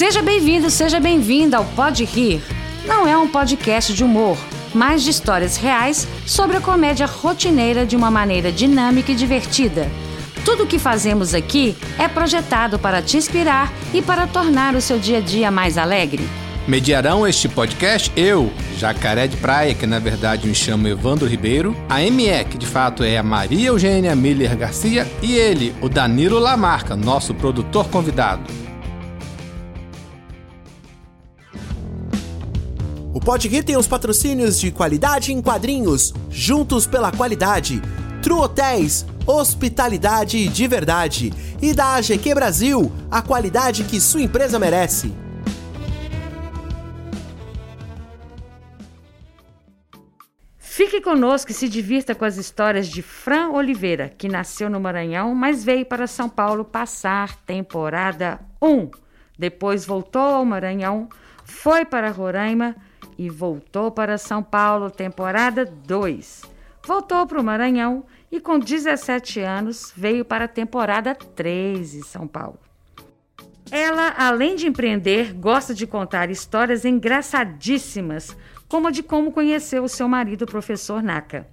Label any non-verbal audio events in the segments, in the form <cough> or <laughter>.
Seja bem-vindo, seja bem-vinda ao Pode Rir. Não é um podcast de humor, mas de histórias reais sobre a comédia rotineira de uma maneira dinâmica e divertida. Tudo o que fazemos aqui é projetado para te inspirar e para tornar o seu dia a dia mais alegre. Mediarão este podcast eu, Jacaré de Praia, que na verdade me chamo Evandro Ribeiro, a ME, que de fato é a Maria Eugênia Miller Garcia, e ele, o Danilo Lamarca, nosso produtor convidado. O Rir tem os patrocínios de qualidade em quadrinhos, juntos pela qualidade, True Hotéis, hospitalidade de verdade, e da AGQ Brasil, a qualidade que sua empresa merece. Fique conosco e se divirta com as histórias de Fran Oliveira, que nasceu no Maranhão, mas veio para São Paulo passar temporada 1. Depois voltou ao Maranhão, foi para Roraima e voltou para São Paulo, temporada 2. Voltou para o Maranhão e, com 17 anos, veio para a temporada 3 em São Paulo. Ela, além de empreender, gosta de contar histórias engraçadíssimas, como a de como conheceu o seu marido, o professor Naka.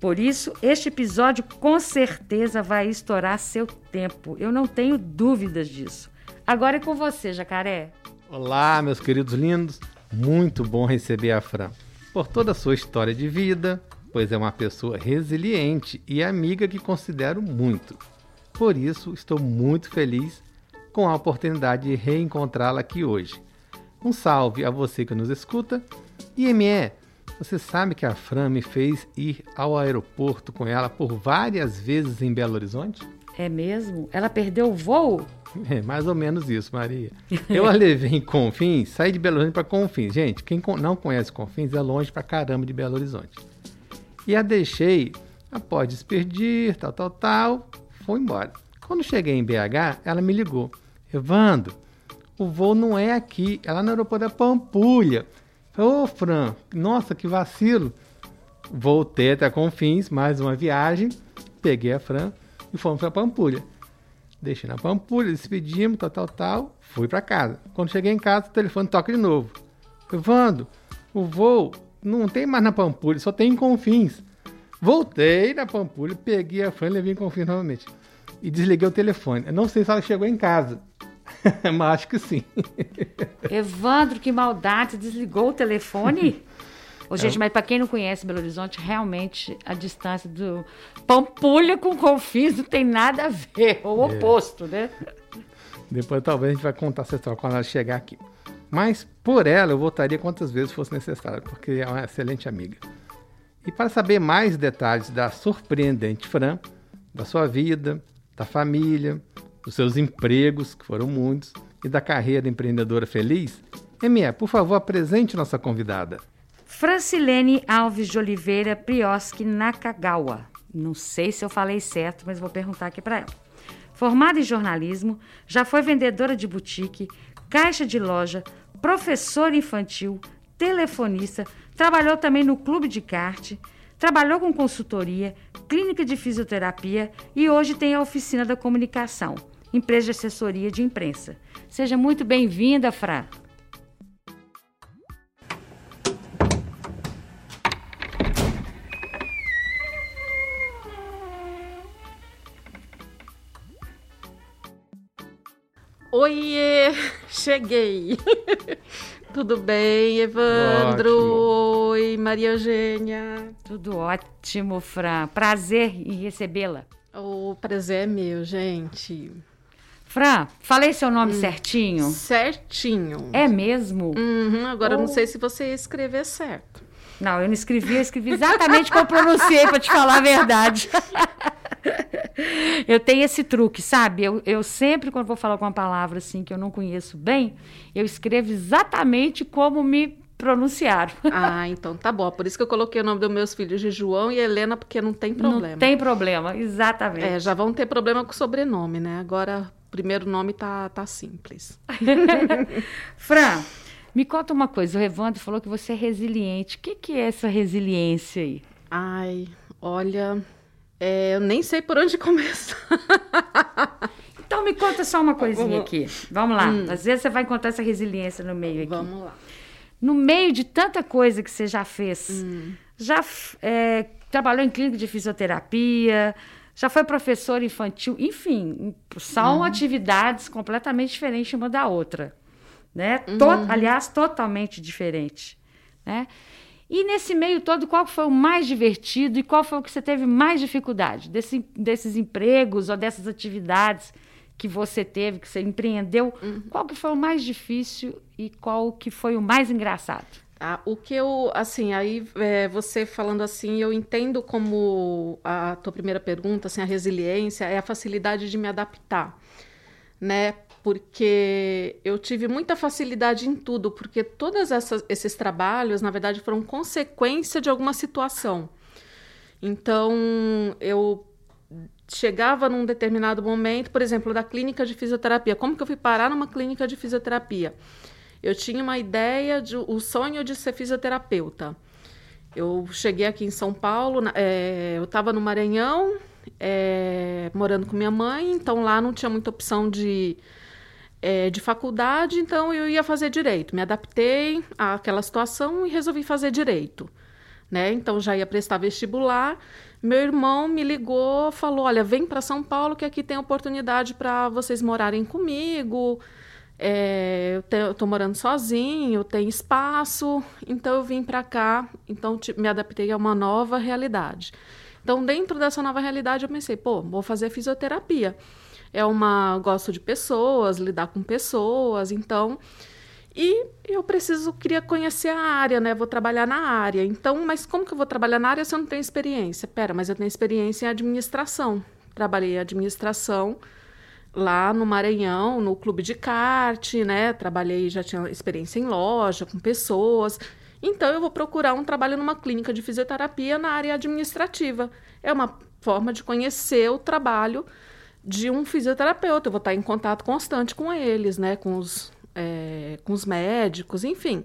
Por isso, este episódio com certeza vai estourar seu tempo. Eu não tenho dúvidas disso. Agora é com você, Jacaré. Olá, meus queridos lindos. Muito bom receber a Fran por toda a sua história de vida, pois é uma pessoa resiliente e amiga que considero muito. Por isso, estou muito feliz com a oportunidade de reencontrá-la aqui hoje. Um salve a você que nos escuta. E ME, você sabe que a Fran me fez ir ao aeroporto com ela por várias vezes em Belo Horizonte? É mesmo? Ela perdeu o voo? <laughs> É mais ou menos isso, Maria. Eu a levei em Confins, saí de Belo Horizonte para Confins. Gente, quem não conhece Confins é longe pra caramba de Belo Horizonte. E a deixei após despedir, tal, tal, tal, foi embora. Quando cheguei em BH, ela me ligou. Evandro, o voo não é aqui, é lá no aeroporto da Pampulha. Ô, oh, Fran, nossa, que vacilo. Voltei até Confins, mais uma viagem, peguei a Fran e fomos para Pampulha. Deixei na Pampulha, despedimos, tal, tal, tal, fui para casa. Quando cheguei em casa, o telefone toca de novo. Evandro, o voo não tem mais na Pampulha, só tem em Confins. Voltei na Pampulha, peguei a Fran e levei em Confins novamente. E desliguei o telefone. Eu não sei se ela chegou em casa. <laughs> Mas acho que sim. Evandro, que maldade, desligou o telefone? <laughs> Ô, gente, é. mas para quem não conhece Belo Horizonte, realmente a distância do Pampulha com Confins não tem nada a ver, o é. oposto, né? Depois talvez a gente vai contar essa história quando ela chegar aqui. Mas por ela eu voltaria quantas vezes fosse necessário, porque é uma excelente amiga. E para saber mais detalhes da surpreendente Fran, da sua vida, da família, dos seus empregos, que foram muitos, e da carreira empreendedora feliz, ME, por favor, apresente nossa convidada. Francilene Alves de Oliveira Prioski Nakagawa. Não sei se eu falei certo, mas vou perguntar aqui para ela. Formada em jornalismo, já foi vendedora de boutique, caixa de loja, professora infantil, telefonista, trabalhou também no clube de kart, trabalhou com consultoria, clínica de fisioterapia e hoje tem a oficina da comunicação, empresa de assessoria de imprensa. Seja muito bem-vinda, Fra. Oiê, cheguei. <laughs> Tudo bem, Evandro? Ótimo. Oi, Maria Eugênia. Tudo ótimo, Fran. Prazer em recebê-la. O prazer é meu, gente. Fran, falei seu nome hum, certinho? Certinho. É mesmo? Uhum, agora oh. eu não sei se você ia escrever certo. Não, eu não escrevi, eu escrevi exatamente como eu pronunciei, para te falar a verdade. eu tenho esse truque, sabe? Eu, eu sempre, quando vou falar alguma palavra assim que eu não conheço bem, eu escrevo exatamente como me pronunciaram. Ah, então tá bom. Por isso que eu coloquei o nome dos meus filhos de João e Helena, porque não tem problema. Não tem problema, exatamente. É, já vão ter problema com o sobrenome, né? Agora, o primeiro nome tá, tá simples. <laughs> Fran, me conta uma coisa. O Evandro falou que você é resiliente. O que, que é essa resiliência aí? Ai, olha, é, eu nem sei por onde <laughs> começar. então me conta só uma coisinha aqui. Vamos lá. Hum. Às vezes você vai encontrar essa resiliência no meio aqui. Vamos lá. No meio de tanta coisa que você já fez, hum. já é, trabalhou em clínica de fisioterapia, já foi professor infantil, enfim, são uhum. atividades completamente diferentes uma da outra, né? Uhum. To aliás, totalmente diferentes, né? E nesse meio todo, qual foi o mais divertido e qual foi o que você teve mais dificuldade desse, desses empregos ou dessas atividades que você teve, que você empreendeu? Uhum. Qual que foi o mais difícil e qual que foi o mais engraçado? Ah, o que eu, assim, aí é, você falando assim, eu entendo como a tua primeira pergunta, assim, a resiliência é a facilidade de me adaptar, né? Porque eu tive muita facilidade em tudo, porque todos esses trabalhos, na verdade, foram consequência de alguma situação. Então, eu chegava num determinado momento, por exemplo, da clínica de fisioterapia. Como que eu fui parar numa clínica de fisioterapia? Eu tinha uma ideia de o sonho de ser fisioterapeuta. Eu cheguei aqui em São Paulo, é, eu estava no Maranhão, é, morando com minha mãe, então lá não tinha muita opção de é, de faculdade, então eu ia fazer direito. Me adaptei àquela situação e resolvi fazer direito. Né? Então já ia prestar vestibular. Meu irmão me ligou, falou: Olha, vem para São Paulo que aqui tem oportunidade para vocês morarem comigo. É, eu, tô morando sozinho, tem espaço, então eu vim para cá, então me adaptei a uma nova realidade. Então, dentro dessa nova realidade, eu pensei, pô, vou fazer fisioterapia é uma gosto de pessoas, lidar com pessoas, então e eu preciso queria conhecer a área, né? Vou trabalhar na área. Então, mas como que eu vou trabalhar na área se eu não tenho experiência? Pera, mas eu tenho experiência em administração. Trabalhei em administração lá no Maranhão, no clube de kart, né? Trabalhei, já tinha experiência em loja, com pessoas. Então, eu vou procurar um trabalho numa clínica de fisioterapia na área administrativa. É uma forma de conhecer o trabalho de um fisioterapeuta. Eu vou estar em contato constante com eles, né? Com os, é, com os médicos, enfim.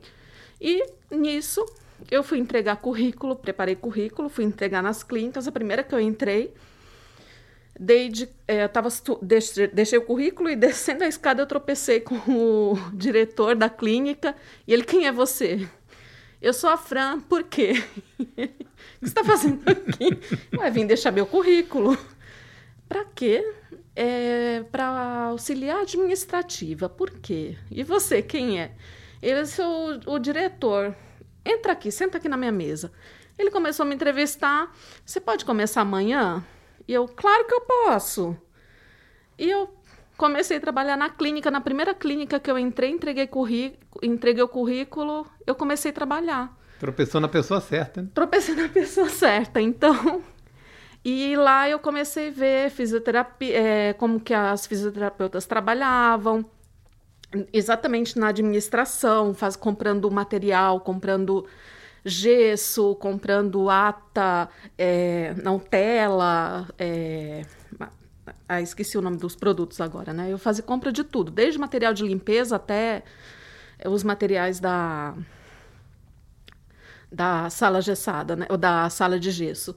E nisso eu fui entregar currículo, preparei currículo, fui entregar nas clínicas. A primeira que eu entrei, dei de, é, eu tava, deixei, deixei o currículo e <laughs> descendo a escada eu tropecei com o diretor da clínica. E ele, quem é você? Eu sou a Fran, por quê? <laughs> o que você está fazendo aqui? Ué, vim deixar meu currículo. Para quê? É, para auxiliar administrativa. Por quê? E você, quem é? Ele é o, o diretor. Entra aqui, senta aqui na minha mesa. Ele começou a me entrevistar. Você pode começar amanhã? E eu, claro que eu posso. E eu comecei a trabalhar na clínica. Na primeira clínica que eu entrei, entreguei, entreguei o currículo, eu comecei a trabalhar. Tropeçou na pessoa certa. Né? Tropecei na pessoa certa. Então, e lá eu comecei a ver fisioterapia, é, como que as fisioterapeutas trabalhavam, exatamente na administração, faz, comprando material, comprando gesso, comprando ata, é, não tela, é, ah, esqueci o nome dos produtos agora, né? Eu fazia compra de tudo, desde material de limpeza até os materiais da da sala gessada, né? Ou da sala de gesso.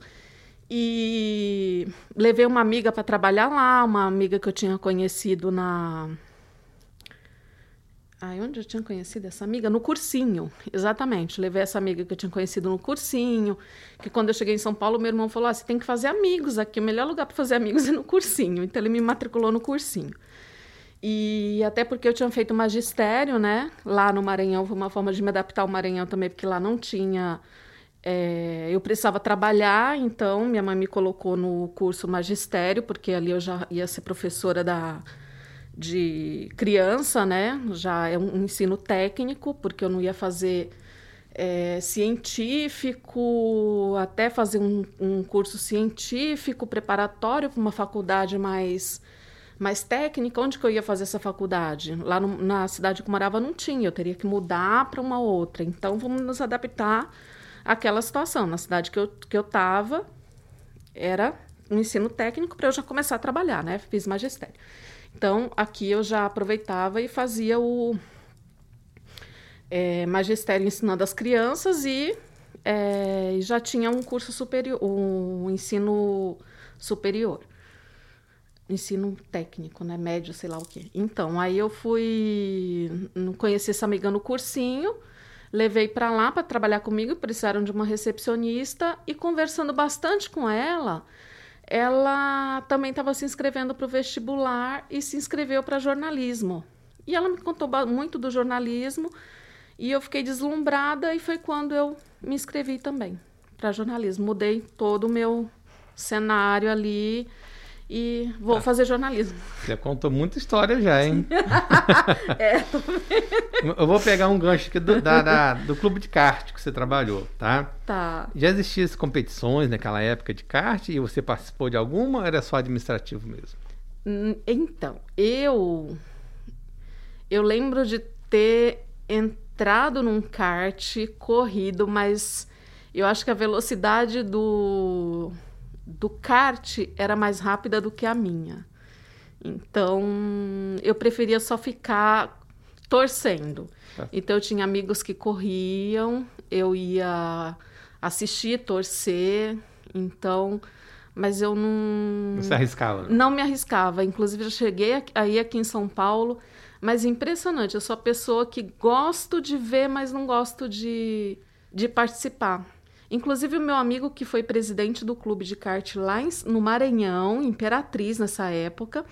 E levei uma amiga para trabalhar lá, uma amiga que eu tinha conhecido na. Ai, onde eu tinha conhecido essa amiga? No cursinho, exatamente. Levei essa amiga que eu tinha conhecido no cursinho. Que quando eu cheguei em São Paulo, meu irmão falou: ah, você tem que fazer amigos aqui. O melhor lugar para fazer amigos é no cursinho. Então ele me matriculou no cursinho. E até porque eu tinha feito magistério, né? Lá no Maranhão, foi uma forma de me adaptar ao Maranhão também, porque lá não tinha é, eu precisava trabalhar, então minha mãe me colocou no curso magistério, porque ali eu já ia ser professora da, de criança, né? Já é um ensino técnico, porque eu não ia fazer é, científico, até fazer um, um curso científico preparatório para uma faculdade mais, mais técnica. Onde que eu ia fazer essa faculdade? Lá no, na cidade que eu morava não tinha, eu teria que mudar para uma outra. Então vamos nos adaptar aquela situação. Na cidade que eu que eu estava, era um ensino técnico para eu já começar a trabalhar, né? Fiz magistério. Então, aqui eu já aproveitava e fazia o é, magistério ensinando as crianças e é, já tinha um curso superior, um ensino superior. ensino técnico, né? Médio, sei lá o quê. Então, aí eu fui. Conheci essa amiga no cursinho, levei para lá para trabalhar comigo, precisaram de uma recepcionista, e conversando bastante com ela, ela também estava se inscrevendo para o vestibular e se inscreveu para jornalismo. E ela me contou muito do jornalismo e eu fiquei deslumbrada e foi quando eu me inscrevi também para jornalismo. Mudei todo o meu cenário ali e vou tá. fazer jornalismo. Você contou muita história já, hein? <laughs> é, tô Eu vou pegar um gancho aqui do, da, da, do clube de kart que você trabalhou, tá? Tá. Já existiam competições naquela época de kart e você participou de alguma ou era só administrativo mesmo? Hum, então, eu eu lembro de ter entrado num kart corrido, mas eu acho que a velocidade do do kart era mais rápida do que a minha. Então, eu preferia só ficar torcendo. É. Então, eu tinha amigos que corriam, eu ia assistir, torcer. Então, mas eu não. Não se arriscava? Não me arriscava. Inclusive, eu cheguei aí aqui em São Paulo, mas impressionante. Eu sou a pessoa que gosto de ver, mas não gosto de, de participar. Inclusive, o meu amigo que foi presidente do clube de kart lá em, no Maranhão, Imperatriz nessa época,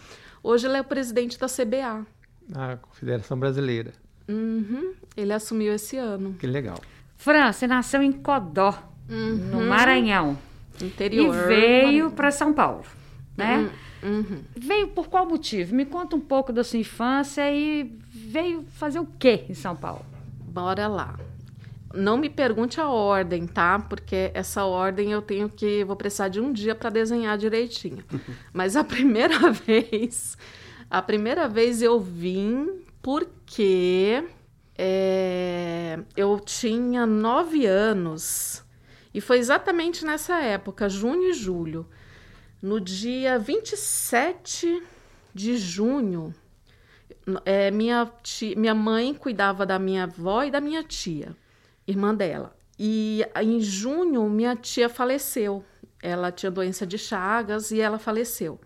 hoje ele é o presidente da CBA. A Confederação Brasileira. Uhum, ele assumiu esse ano. Que legal. Fran, você nasceu em Codó, uhum. no Maranhão. Interior. E veio para São Paulo, né? Uhum. uhum. Veio por qual motivo? Me conta um pouco da sua infância e veio fazer o quê em São Paulo? Bora lá não me pergunte a ordem, tá? Porque essa ordem eu tenho que vou precisar de um dia para desenhar direitinho. <laughs> Mas a primeira <laughs> vez, a primeira vez eu vim porque é, eu tinha nove anos e foi exatamente nessa época, junho e julho. No dia 27 de junho, é, minha, tia, minha mãe cuidava da minha avó e da minha tia irmã dela. E em junho, minha tia faleceu. Ela tinha doença de Chagas e ela faleceu.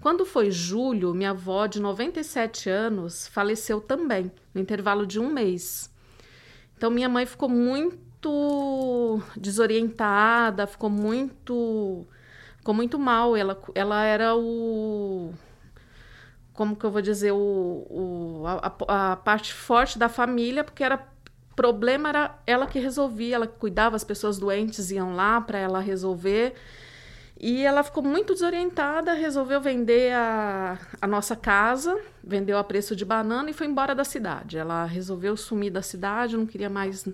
Quando foi julho, minha avó, de 97 anos, faleceu também, no intervalo de um mês. Então, minha mãe ficou muito desorientada, ficou muito, ficou muito mal. Ela, ela era o. Como que eu vou dizer? O, o a, a parte forte da família, porque era problema era ela que resolvia, ela que cuidava, as pessoas doentes iam lá para ela resolver. E ela ficou muito desorientada, resolveu vender a, a nossa casa, vendeu a preço de banana e foi embora da cidade. Ela resolveu sumir da cidade, não queria mais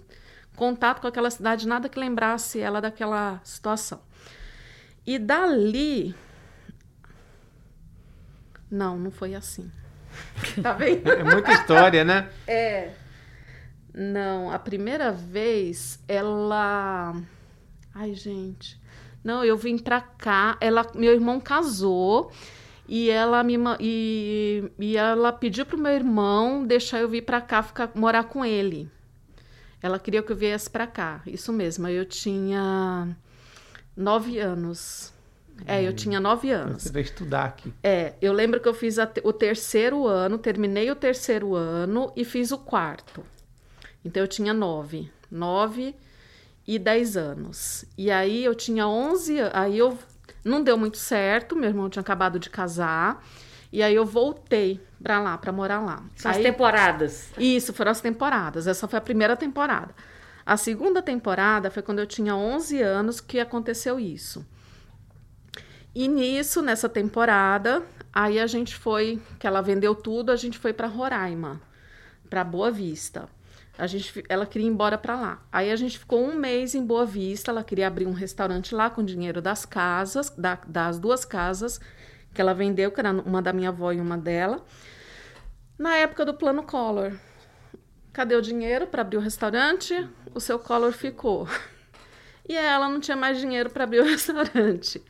contato com aquela cidade, nada que lembrasse ela daquela situação. E dali. Não, não foi assim. <laughs> Tá vendo? É muita história, né? É. Não, a primeira vez ela. Ai, gente. Não, eu vim pra cá. Ela, meu irmão casou e ela me e, e ela pediu pro meu irmão deixar eu vir para cá ficar morar com ele. Ela queria que eu viesse para cá. Isso mesmo. Eu tinha nove anos. É, eu hum. tinha nove anos. Você vai estudar aqui. É, eu lembro que eu fiz o terceiro ano, terminei o terceiro ano e fiz o quarto. Então eu tinha nove. Nove e dez anos. E aí eu tinha onze. Aí eu. Não deu muito certo, meu irmão tinha acabado de casar. E aí eu voltei para lá, para morar lá. São aí, as temporadas. Isso, foram as temporadas. Essa foi a primeira temporada. A segunda temporada foi quando eu tinha 11 anos que aconteceu isso. E nisso, nessa temporada, aí a gente foi, que ela vendeu tudo, a gente foi para Roraima, para Boa Vista. A gente, ela queria ir embora para lá. Aí a gente ficou um mês em Boa Vista. Ela queria abrir um restaurante lá com dinheiro das casas, da, das duas casas que ela vendeu, que era uma da minha avó e uma dela. Na época do plano Collor. Cadê o dinheiro para abrir o restaurante? O seu Collor ficou. <laughs> E ela não tinha mais dinheiro para abrir o <laughs> restaurante.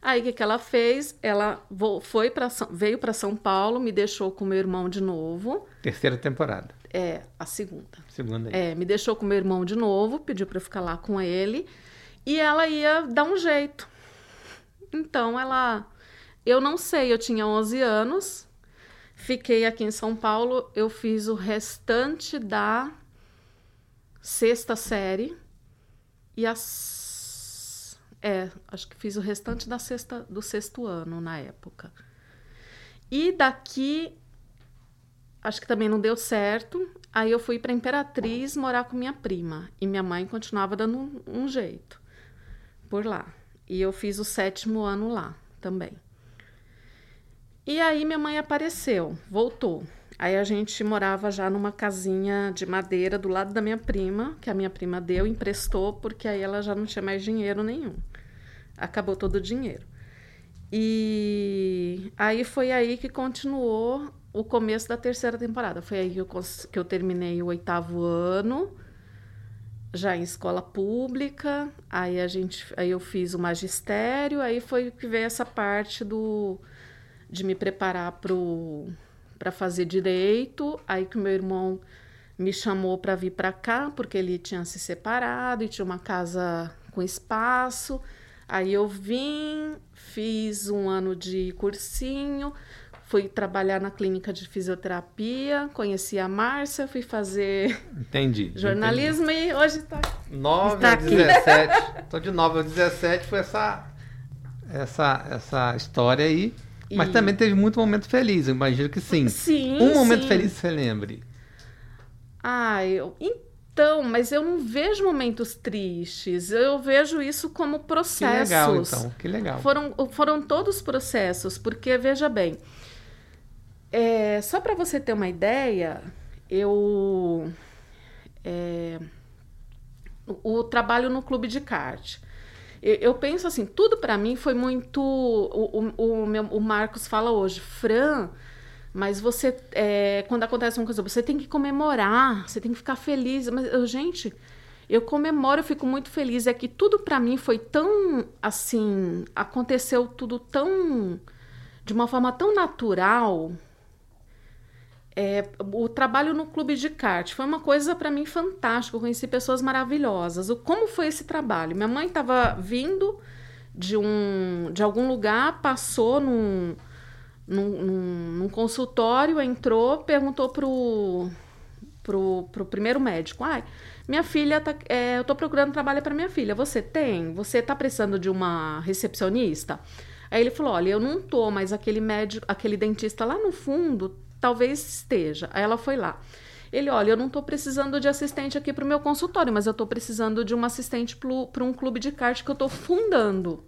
Aí o que, que ela fez? Ela foi para veio para São Paulo, me deixou com meu irmão de novo. Terceira temporada. É, a segunda. Segunda aí. É, me deixou com meu irmão de novo, pediu para eu ficar lá com ele. E ela ia dar um jeito. Então ela Eu não sei, eu tinha 11 anos, fiquei aqui em São Paulo, eu fiz o restante da sexta série e as é, acho que fiz o restante da sexta do sexto ano na época. E daqui acho que também não deu certo. Aí eu fui para Imperatriz morar com minha prima e minha mãe continuava dando um, um jeito por lá. E eu fiz o sétimo ano lá também. E aí minha mãe apareceu, voltou. Aí a gente morava já numa casinha de madeira do lado da minha prima, que a minha prima deu, emprestou, porque aí ela já não tinha mais dinheiro nenhum. Acabou todo o dinheiro. E aí foi aí que continuou o começo da terceira temporada. Foi aí que eu, que eu terminei o oitavo ano, já em escola pública. Aí a gente, aí eu fiz o magistério. Aí foi que veio essa parte do de me preparar para fazer direito. Aí que meu irmão me chamou para vir para cá porque ele tinha se separado e tinha uma casa com espaço. Aí eu vim, fiz um ano de cursinho, fui trabalhar na clínica de fisioterapia, conheci a Márcia, fui fazer entendi, jornalismo entendi. e hoje está 9 está a 17. Estou de 9 a 17, foi essa, essa, essa história aí. E... Mas também teve muito momento feliz, eu imagino que sim. Sim. Um momento sim. feliz você lembre. Ah, eu. Então, mas eu não vejo momentos tristes. Eu vejo isso como processos. Que legal, então. Que legal. Foram, foram todos processos, porque veja bem, é, só para você ter uma ideia, eu é, o, trabalho no clube de kart. Eu, eu penso assim, tudo para mim foi muito. O, o, o, meu, o Marcos fala hoje, Fran mas você, é, quando acontece uma coisa, você tem que comemorar, você tem que ficar feliz. Mas, eu, gente, eu comemoro, eu fico muito feliz. É que tudo para mim foi tão, assim, aconteceu tudo tão, de uma forma tão natural. É, o trabalho no clube de kart foi uma coisa para mim fantástica. Eu conheci pessoas maravilhosas. O, como foi esse trabalho? Minha mãe estava vindo de um, de algum lugar, passou num num, num, num consultório, entrou, perguntou pro, pro, pro primeiro médico, ai, minha filha tá, é, eu tô procurando trabalho para minha filha. Você tem? Você tá precisando de uma recepcionista? Aí ele falou: olha, eu não tô, mas aquele médico, aquele dentista lá no fundo, talvez esteja. Aí ela foi lá. Ele, olha, eu não tô precisando de assistente aqui pro meu consultório, mas eu tô precisando de uma assistente para um clube de kart que eu tô fundando.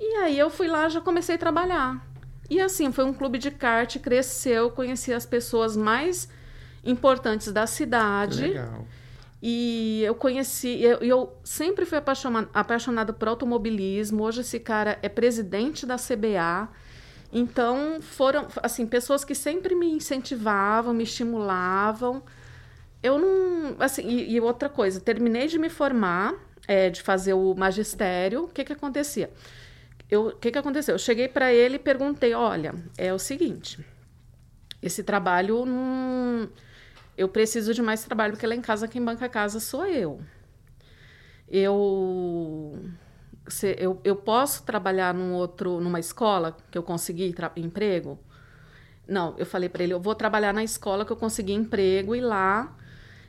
E aí eu fui lá, já comecei a trabalhar. E assim, foi um clube de kart, cresceu, conheci as pessoas mais importantes da cidade. Legal. E eu conheci, eu, eu sempre fui apaixonada, apaixonada por automobilismo. Hoje esse cara é presidente da CBA. Então foram assim pessoas que sempre me incentivavam, me estimulavam. Eu não, assim, e, e outra coisa, terminei de me formar, é, de fazer o magistério. O que que acontecia? o que, que aconteceu? Eu cheguei para ele e perguntei: olha, é o seguinte, esse trabalho não. Eu preciso de mais trabalho, porque lá em casa quem banca a casa sou eu. Eu, se, eu, eu posso trabalhar num outro, numa escola que eu consegui emprego? Não, eu falei para ele, eu vou trabalhar na escola que eu consegui emprego e lá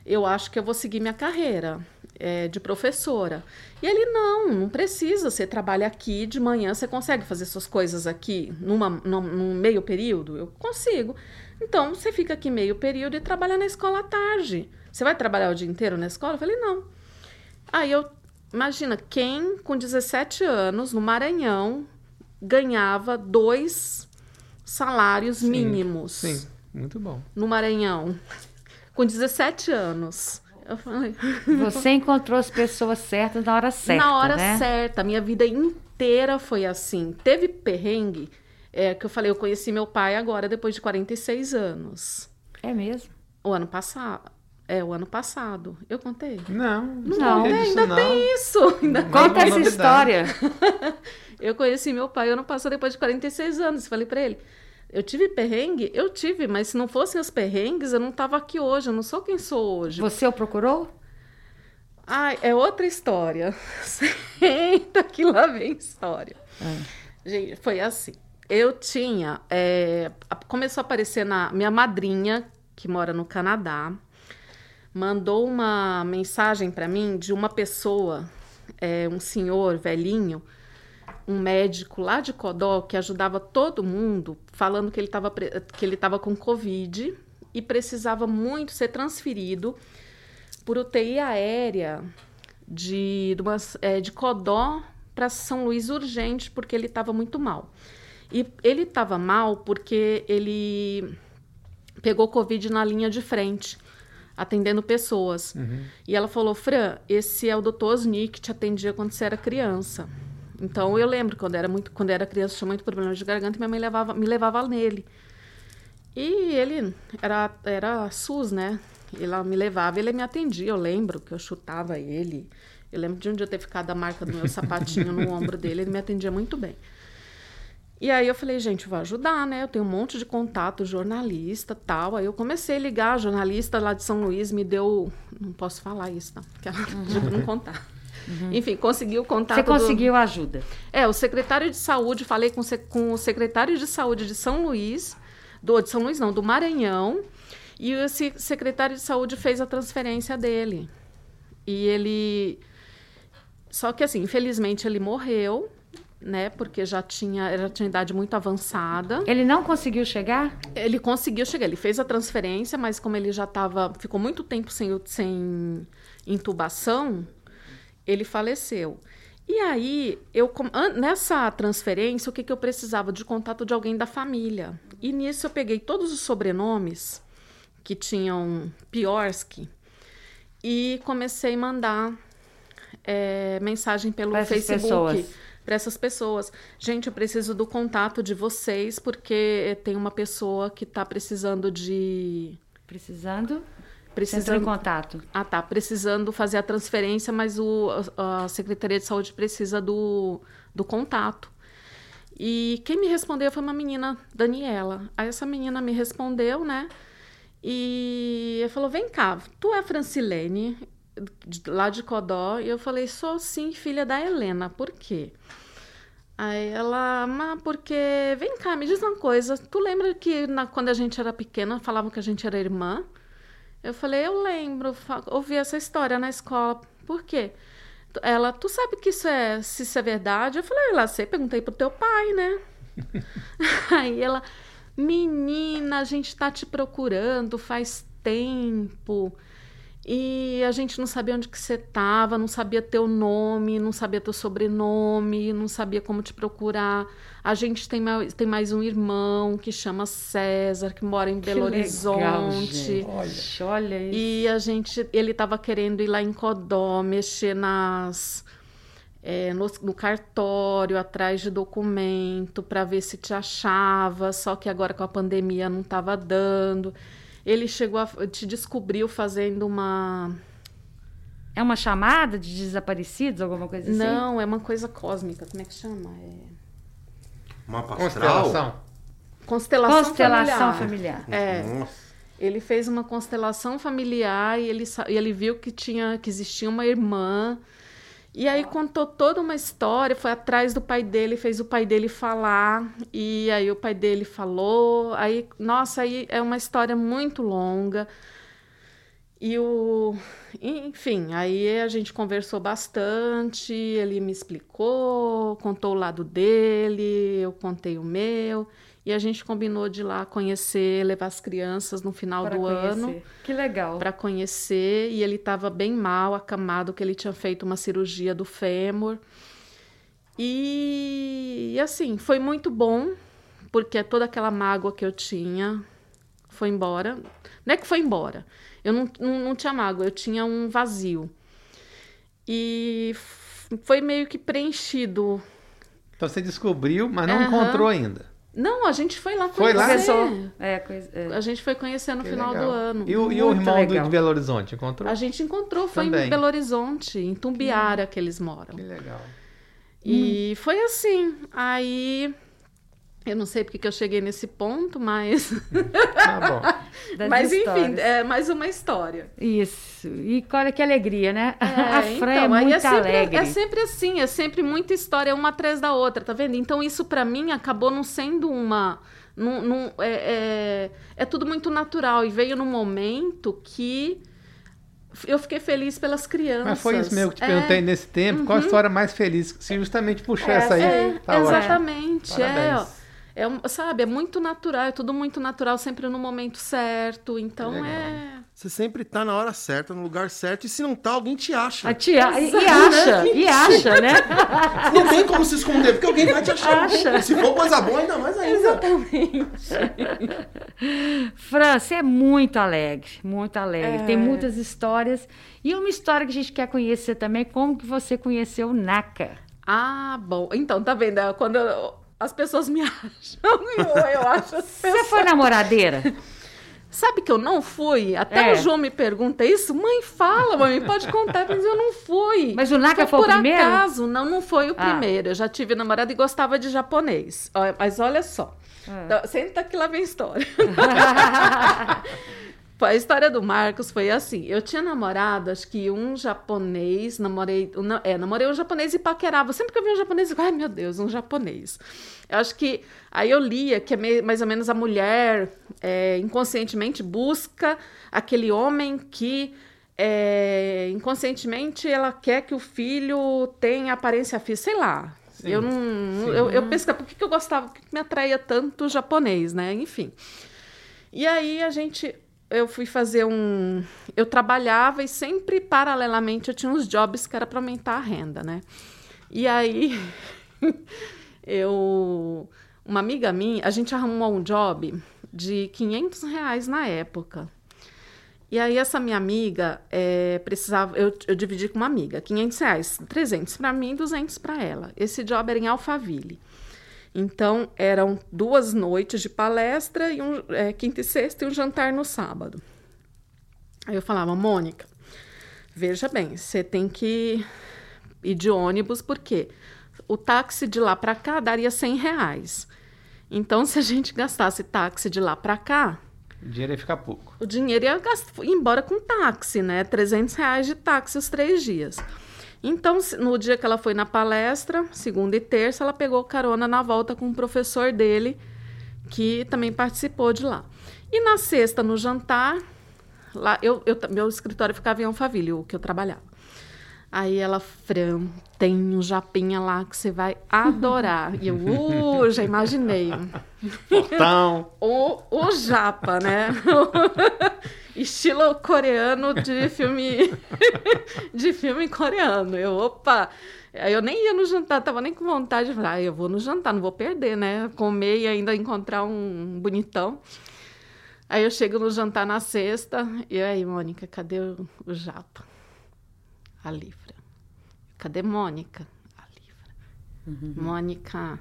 eu acho que eu vou seguir minha carreira é, de professora. E ele, não, não precisa, você trabalha aqui, de manhã você consegue fazer suas coisas aqui numa, num, num meio período? Eu consigo. Então, você fica aqui meio período e trabalha na escola à tarde. Você vai trabalhar o dia inteiro na escola? Eu falei, não. Aí eu, imagina, quem com 17 anos, no Maranhão, ganhava dois salários sim, mínimos. Sim, muito bom. No Maranhão, com 17 anos. Eu falei. <laughs> Você encontrou as pessoas certas na hora certa. Na hora né? certa. Minha vida inteira foi assim. Teve perrengue, é, que eu falei, eu conheci meu pai agora, depois de 46 anos. É mesmo? O ano passado. É, o ano passado. Eu contei? Não, não, não contei, ainda não. tem isso. Ainda Conta essa história. <laughs> eu conheci meu pai ano passado, depois de 46 anos. Falei para ele. Eu tive perrengue? Eu tive, mas se não fossem os perrengues, eu não estava aqui hoje. Eu não sou quem sou hoje. Você o procurou? Ai, é outra história. <laughs> Senta que lá vem história. Ah. Gente, foi assim. Eu tinha. é, começou a aparecer na. Minha madrinha, que mora no Canadá, mandou uma mensagem para mim de uma pessoa, é, um senhor velhinho, um médico lá de Codó, que ajudava todo mundo, falando que ele estava que ele estava com Covid e precisava muito ser transferido por UTI aérea de, de, umas- é, de Codó para São Luís urgente, porque ele estava muito mal. E ele estava mal porque ele pegou Covid na linha de frente, atendendo pessoas. E ela falou: Fran, esse é o doutor Osni que te atendia quando você era criança. Então eu lembro quando era muito, quando era criança tinha muito problema de garganta e minha mãe levava, me levava nele. E ele era era SUS, né? Ela me levava, ele me atendia. Eu lembro que eu chutava ele. Eu lembro de um dia ter ficado a marca do meu <laughs> sapatinho no ombro dele. Ele me atendia muito bem. E aí eu falei, gente, eu vou ajudar, né? Eu tenho um monte de contato, jornalista, tal. Aí eu comecei a ligar, a jornalista lá de São Luís me deu, não posso falar isso, tá? Porque ela pra não contar. Enfim, conseguiu contato. Você do- conseguiu ajuda. é, o secretário de saúde, falei com, com o secretário de saúde de São Luís, do de São Luís não, do Maranhão, e esse secretário de saúde fez a transferência dele. E ele só que assim, infelizmente ele morreu, né, porque já tinha, já tinha idade muito avançada. Ele não conseguiu chegar? Ele conseguiu chegar, ele fez a transferência, mas como ele já estava, ficou muito tempo sem, sem intubação, ele faleceu. E aí, eu nessa transferência, o que, que eu precisava? De contato de alguém da família. E nisso eu peguei todos os sobrenomes que tinham Piorski e comecei a mandar é, mensagem pelo essas Facebook pessoas. Para essas pessoas. Gente, eu preciso do contato de vocês porque tem uma pessoa que está precisando de Precisando? Você entrou em precisando contato. ah, tá. Precisando fazer a transferência, mas o, a, a Secretaria de Saúde precisa do, do contato. E quem me respondeu foi uma menina, Daniela. Aí essa menina me respondeu, né? E falou: vem cá, tu é a Francilene, lá de Codó? E eu falei: sou sim, filha da Helena. Por quê? Aí ela, mas porque, vem cá, me diz uma coisa. Tu lembra que na- quando a gente era pequena falavam que a gente era irmã? Eu falei, eu lembro, ouvi essa história na escola. Por quê? Ela, tu sabe que isso é, se isso é verdade? Eu falei, lá sei, perguntei pro teu pai, né? <laughs> Aí ela, menina, a gente tá te procurando faz tempo. E a gente não sabia onde que você tava, não sabia teu nome, não sabia teu sobrenome, não sabia como te procurar. A gente tem mais, tem mais um irmão que chama César, que mora em Belo Que legal, Horizonte. gente. Olha isso. E a gente, ele estava querendo ir lá em Codó, mexer nas é, no, no cartório, atrás de documento, para ver se te achava. Só que agora com a pandemia não estava dando. Ele chegou a te descobriu fazendo uma É uma chamada de desaparecidos, alguma coisa assim? não, é uma coisa cósmica. Como é que chama? É... Mapa astral? Constelação. Constelação, Constelação familiar. familiar. É. Nossa. Ele fez uma constelação familiar e ele, e ele viu que tinha que existia uma irmã. E aí contou toda uma história, foi atrás do pai dele, fez o pai dele falar, e aí o pai dele falou. Aí, nossa, aí é uma história muito longa. E o. Enfim, aí a gente conversou bastante, ele me explicou, contou o lado dele, eu contei o meu. E a gente combinou de ir lá conhecer, levar as crianças no final Para do ano conhecer. Que legal. para conhecer. E ele estava bem mal, acamado, que ele tinha feito uma cirurgia do fêmur. E, e assim, foi muito bom, porque toda aquela mágoa que eu tinha foi embora. Não é que foi embora. Eu não, não, não tinha mágoa, eu tinha um vazio. E foi meio que preenchido. Então você descobriu, mas não Aham. encontrou ainda. Não, a gente foi lá Foi lá? conhecer. Começou. É, coisa, é. A gente foi conhecer no Que final legal. do ano. E o, e o irmão do, de Belo Horizonte encontrou? A gente encontrou, foi Também. em Belo Horizonte, em Tumbiara que eles moram. Que legal. E foi assim. Aí Eu não sei porque que eu cheguei nesse ponto, mas. Tá bom. <laughs> Mas enfim, é mais uma história. Isso. E olha que alegria, né? É, <laughs> a Fran é então, aí muito sempre, alegre. É sempre assim, é sempre muita história uma atrás da outra, tá vendo? Então isso pra mim acabou não sendo uma. Não, não- é, é, é tudo muito natural e veio num momento que eu fiquei feliz pelas crianças. Mas foi isso mesmo que te É, perguntei nesse tempo. Qual a história mais feliz? Se justamente puxou essa aí, É, tá exatamente. É, Parabéns. ó. É, um- sabe, é muito natural, é tudo muito natural, sempre no momento certo. Então legal. é. Você sempre tá na hora certa, no lugar certo, e se não tá, alguém te acha. A tia, e acha, e acha, né? <laughs> Não tem como se esconder, porque alguém vai te achar. Acha. Se for coisa boa, ainda mais ainda. <laughs> Fran, você é muito alegre, muito alegre. É. Tem muitas histórias. E uma história que a gente quer conhecer também, como que você conheceu o Naka? Ah, bom. Então, tá vendo? É Quando eu- as pessoas me <laughs> acham, eu, eu acho as Você pessoas. foi namoradeira? <laughs> Sabe que eu não fui? Até É. o João me pergunta isso. Mãe, fala, mãe, pode contar, mas eu não fui. Mas o Naka foi o por primeiro? acaso, não, não foi o Ah. primeiro. Eu já tive namorado e gostava de japonês. Mas olha só. Ah. Então, senta que lá vem a história. <laughs> A história do Marcos foi assim. Eu tinha namorado, acho que um japonês, namorei, um na- é, namorei um japonês e paquerava. Sempre que eu via um japonês, eu ai meu Deus, um japonês. Eu acho que aí eu lia que é mais ou menos a mulher é, inconscientemente busca aquele homem que é, inconscientemente ela quer que o filho tenha aparência física, sei lá. Sim, eu não, sim. eu, eu pesquisava por que, que eu gostava, por que, que me atraía tanto o japonês, né? Enfim. E aí a gente, eu fui fazer um, eu trabalhava e sempre paralelamente eu tinha uns jobs que era para aumentar a renda, né? E aí <laughs> eu, uma amiga minha, a gente arrumou um job de 500 reais na época. E aí essa minha amiga eh, precisava, eu, eu dividi com uma amiga, 500 reais, 300 para mim, 200 para ela. Esse job era em Alphaville. Então eram duas noites de palestra e um eh, quinta e sexta e um jantar no sábado. Aí eu falava, Mônica, veja bem, você tem que ir de ônibus porque o táxi de lá para cá daria 100 reais. Então se a gente gastasse táxi de lá para cá O dinheiro ia ficar pouco. o dinheiro ia gas- ir embora com táxi, né? 300 reais de táxi os três dias. Então, no dia que ela foi na palestra, segunda e terça, ela pegou carona na volta com um professor dele, que também participou de lá. E na sexta, no jantar, lá eu, eu- meu escritório ficava em Alphaville, o que eu trabalhava. Aí ela, Fran, tem um japinha lá que você vai adorar. E eu, uh, já imaginei. Portão. O, o japa, né? <laughs> Estilo coreano de filme <laughs> de filme coreano. Eu, opa, aí eu nem ia no jantar, tava nem com vontade de falar, ah, eu vou no jantar, não vou perder, né? Comer e ainda encontrar um bonitão. Aí eu chego no jantar na sexta, e aí, Mônica, cadê o, o japa? A Livra. Cadê Mônica? A Livra. Mônica,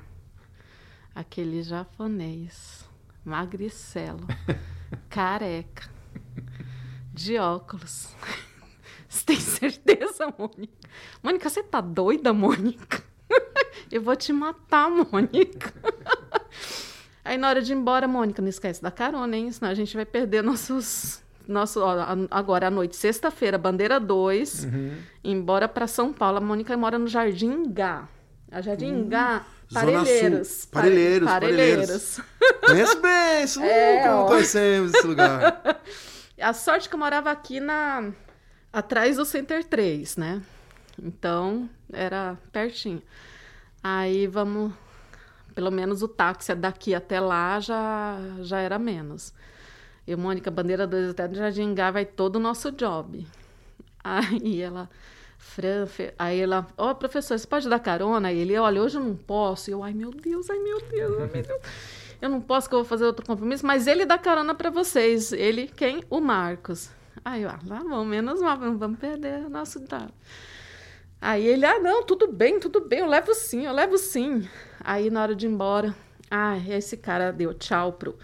aquele japonês, magricelo, <laughs> careca, de óculos. <laughs> Você tem certeza, Mônica? Mônica, você tá doida, Mônica? <laughs> Eu vou te matar, Mônica. Aí na hora de ir embora, Mônica, não esquece da carona, hein? Senão a gente vai perder nossos. Nosso, ó, a- agora à noite, sexta-feira, bandeira 2, embora para São Paulo. A Mônica mora no Jardim Gá. A Jardim Gá, Zona Parelheiros. Sul. Parelheiros, Parelheiros. Conheço bem isso. <laughs> É, ó. conhecemos esse lugar. <laughs> A sorte que eu morava aqui na atrás do Center 3, né? Então, era pertinho. Aí vamos pelo menos o táxi daqui até lá já já era menos. Eu, Mônica, bandeira 2 até do Jardim Gá vai todo o nosso job. Aí ela Fran, aí ela, ó, professor, você pode dar carona? Aí ele, olha, hoje eu não posso. Eu, ai meu Deus, ai meu Deus, ai meu Deus. Eu não posso que eu vou fazer outro compromisso, mas ele dá carona para vocês. Ele, quem? O Marcos. Aí, ó, tá bom, menos mal, não vamos perder o nosso dado. Aí ele, ah, não, tudo bem, tudo bem, eu levo sim, eu levo sim. Aí na hora de ir embora, ah, esse cara deu tchau pro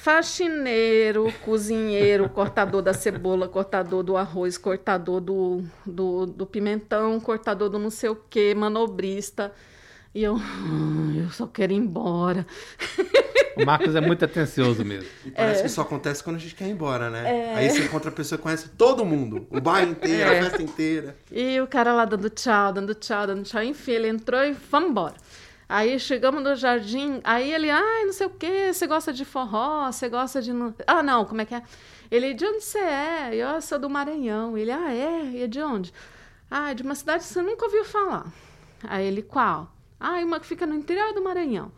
faxineiro, cozinheiro, <laughs> cortador da cebola, cortador do arroz, cortador do, do, do pimentão, cortador do não sei o quê, manobrista. E eu, "Hum, eu só quero ir embora. O Marcos é muito atencioso mesmo. E parece É. que isso acontece quando a gente quer ir embora, né? Aí você encontra a pessoa que conhece todo mundo. O bairro inteiro, É. a festa inteira. E o cara lá dando tchau, dando tchau, dando tchau. Enfim, ele entrou e vamos embora. Aí chegamos no jardim, aí ele, ai, não sei o quê, você gosta de forró, você gosta de... não-" Ah, não, como é que é? Ele, de onde você é? Eu sou do Maranhão. Ele, ah, é? E é de onde? Ah, de uma cidade que você nunca ouviu falar. Aí ele, qual? Ah, uma que fica no interior do Maranhão.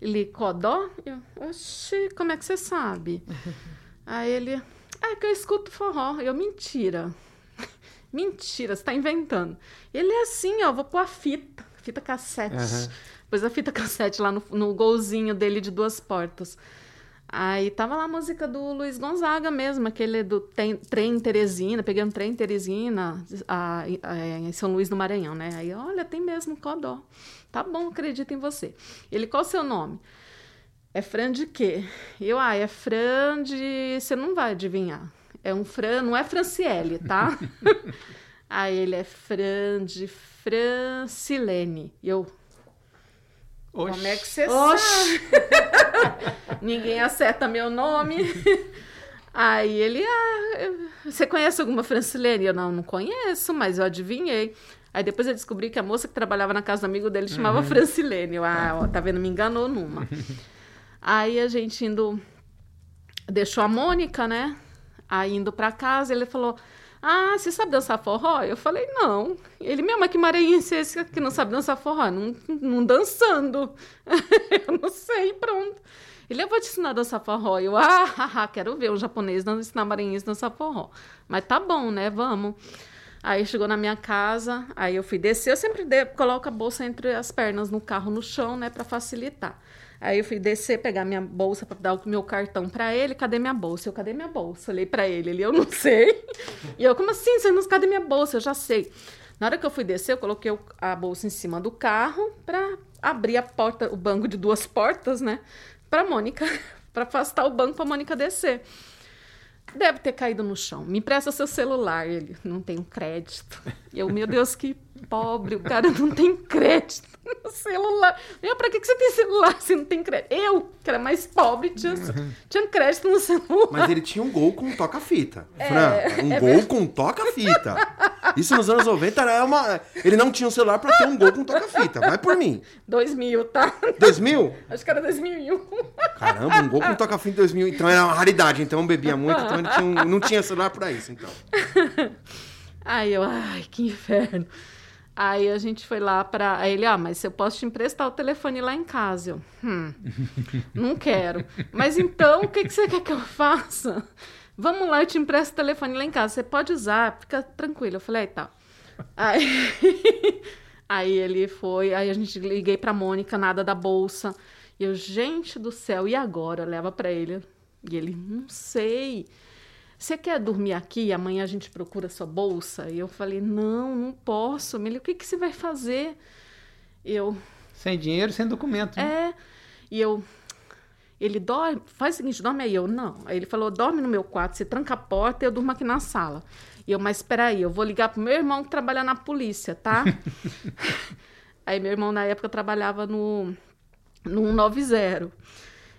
Ele, Codó? Eu, oxi, como é que você sabe? <laughs> Aí ele, é que eu escuto forró. Eu, mentira. <laughs> Mentira, você tá inventando. Ele é assim, ó, vou pôr a fita, fita cassete. Aham. Pôs a fita <laughs> cassete lá no, no golzinho dele de duas portas. Aí tava lá a música do Luiz Gonzaga mesmo, aquele do tem- trem Teresina, peguei um trem Teresina a- a- em São Luís do Maranhão, né? Aí, olha, tem mesmo Codó. Tá bom, acredito em você. Ele, qual o seu nome? É Fran de quê? Eu, ah, é Fran de. Você não vai adivinhar. É um Fran, não é Franciele, tá? <laughs> Aí ele é Fran de Francilene. E eu, como é que você Oxi. sabe? <laughs> Ninguém acerta meu nome. Aí ele, ah, você conhece alguma Francilene? Eu, não, não conheço, mas eu adivinhei. Aí depois eu descobri que a moça que trabalhava na casa do amigo dele chamava Francilene. Eu, ah, ó, tá vendo, me enganou numa. Aí a gente indo, deixou a Mônica, né? Aí indo pra casa, ele falou, ah, você sabe dançar forró? Eu falei, não. Ele, meu, mas que maranhense é esse que não sabe dançar forró? Não, não dançando. <laughs> eu não sei, pronto. Ele, eu vou te ensinar a dançar forró. Eu, <laughs> ah, haha, quero ver um japonês ensinar maranhense dançar forró. Mas tá bom, né? Vamos. Aí chegou na minha casa, aí eu fui descer. Eu sempre de- coloco a bolsa entre as pernas no carro, no chão, né, para facilitar. Aí eu fui descer, pegar minha bolsa para dar o meu cartão para ele. Cadê minha bolsa? Eu, cadê minha bolsa? Olhei para ele, ele, eu não <laughs> sei. E eu, como assim? Você não cadê minha bolsa? Eu já sei. Na hora que eu fui descer, eu coloquei a bolsa em cima do carro para abrir a porta, o banco de duas portas, né, para Mônica, <laughs> para afastar o banco para Mônica descer. Deve ter caído no chão. Me empresta seu celular. Ele, não tenho crédito. E eu, meu Deus, que pobre. O cara não tem crédito no celular. Eu, pra que, que você tem celular se não tem crédito? Eu, que era mais pobre, tinha, tinha crédito no celular. Mas ele tinha um gol com toca-fita. É, Fran, um gol com toca-fita. Isso nos anos 90 era uma. Ele não tinha um celular pra ter um gol com toca-fita. Vai por mim. 2000, tá? 2000? Acho que era 2001. Caramba, um gol com toca-fita em 2000. Então era uma raridade. Então bebia muito. Então ele tinha um- não tinha celular pra isso. Então. <laughs> Aí eu, ai, que inferno. Aí a gente foi lá pra. Aí ele, ah, mas eu posso te emprestar o telefone lá em casa. Eu, hum, <laughs> não quero. Mas então, o que, que você quer que eu faça? Vamos lá, eu te empresto o telefone lá em casa. Você pode usar, fica tranquilo. Eu falei, aí tá. Aí, <laughs> aí ele foi, aí a gente liguei pra Mônica, nada da bolsa. E eu, gente do céu, e agora? Leva pra ele. E ele, não sei. Você quer dormir aqui amanhã a gente procura sua bolsa? E eu falei, não, não posso. Ele, o que, que você vai fazer? Eu, Sem dinheiro, sem documento. né? é. E eu, ele dorme, faz o seguinte, dorme aí. Eu, não. Aí ele falou, dorme no meu quarto, você tranca a porta e eu durmo aqui na sala. E eu, mas espera aí, eu vou ligar pro meu irmão que trabalha na polícia, tá? <laughs> aí meu irmão, na época, trabalhava no, no 190.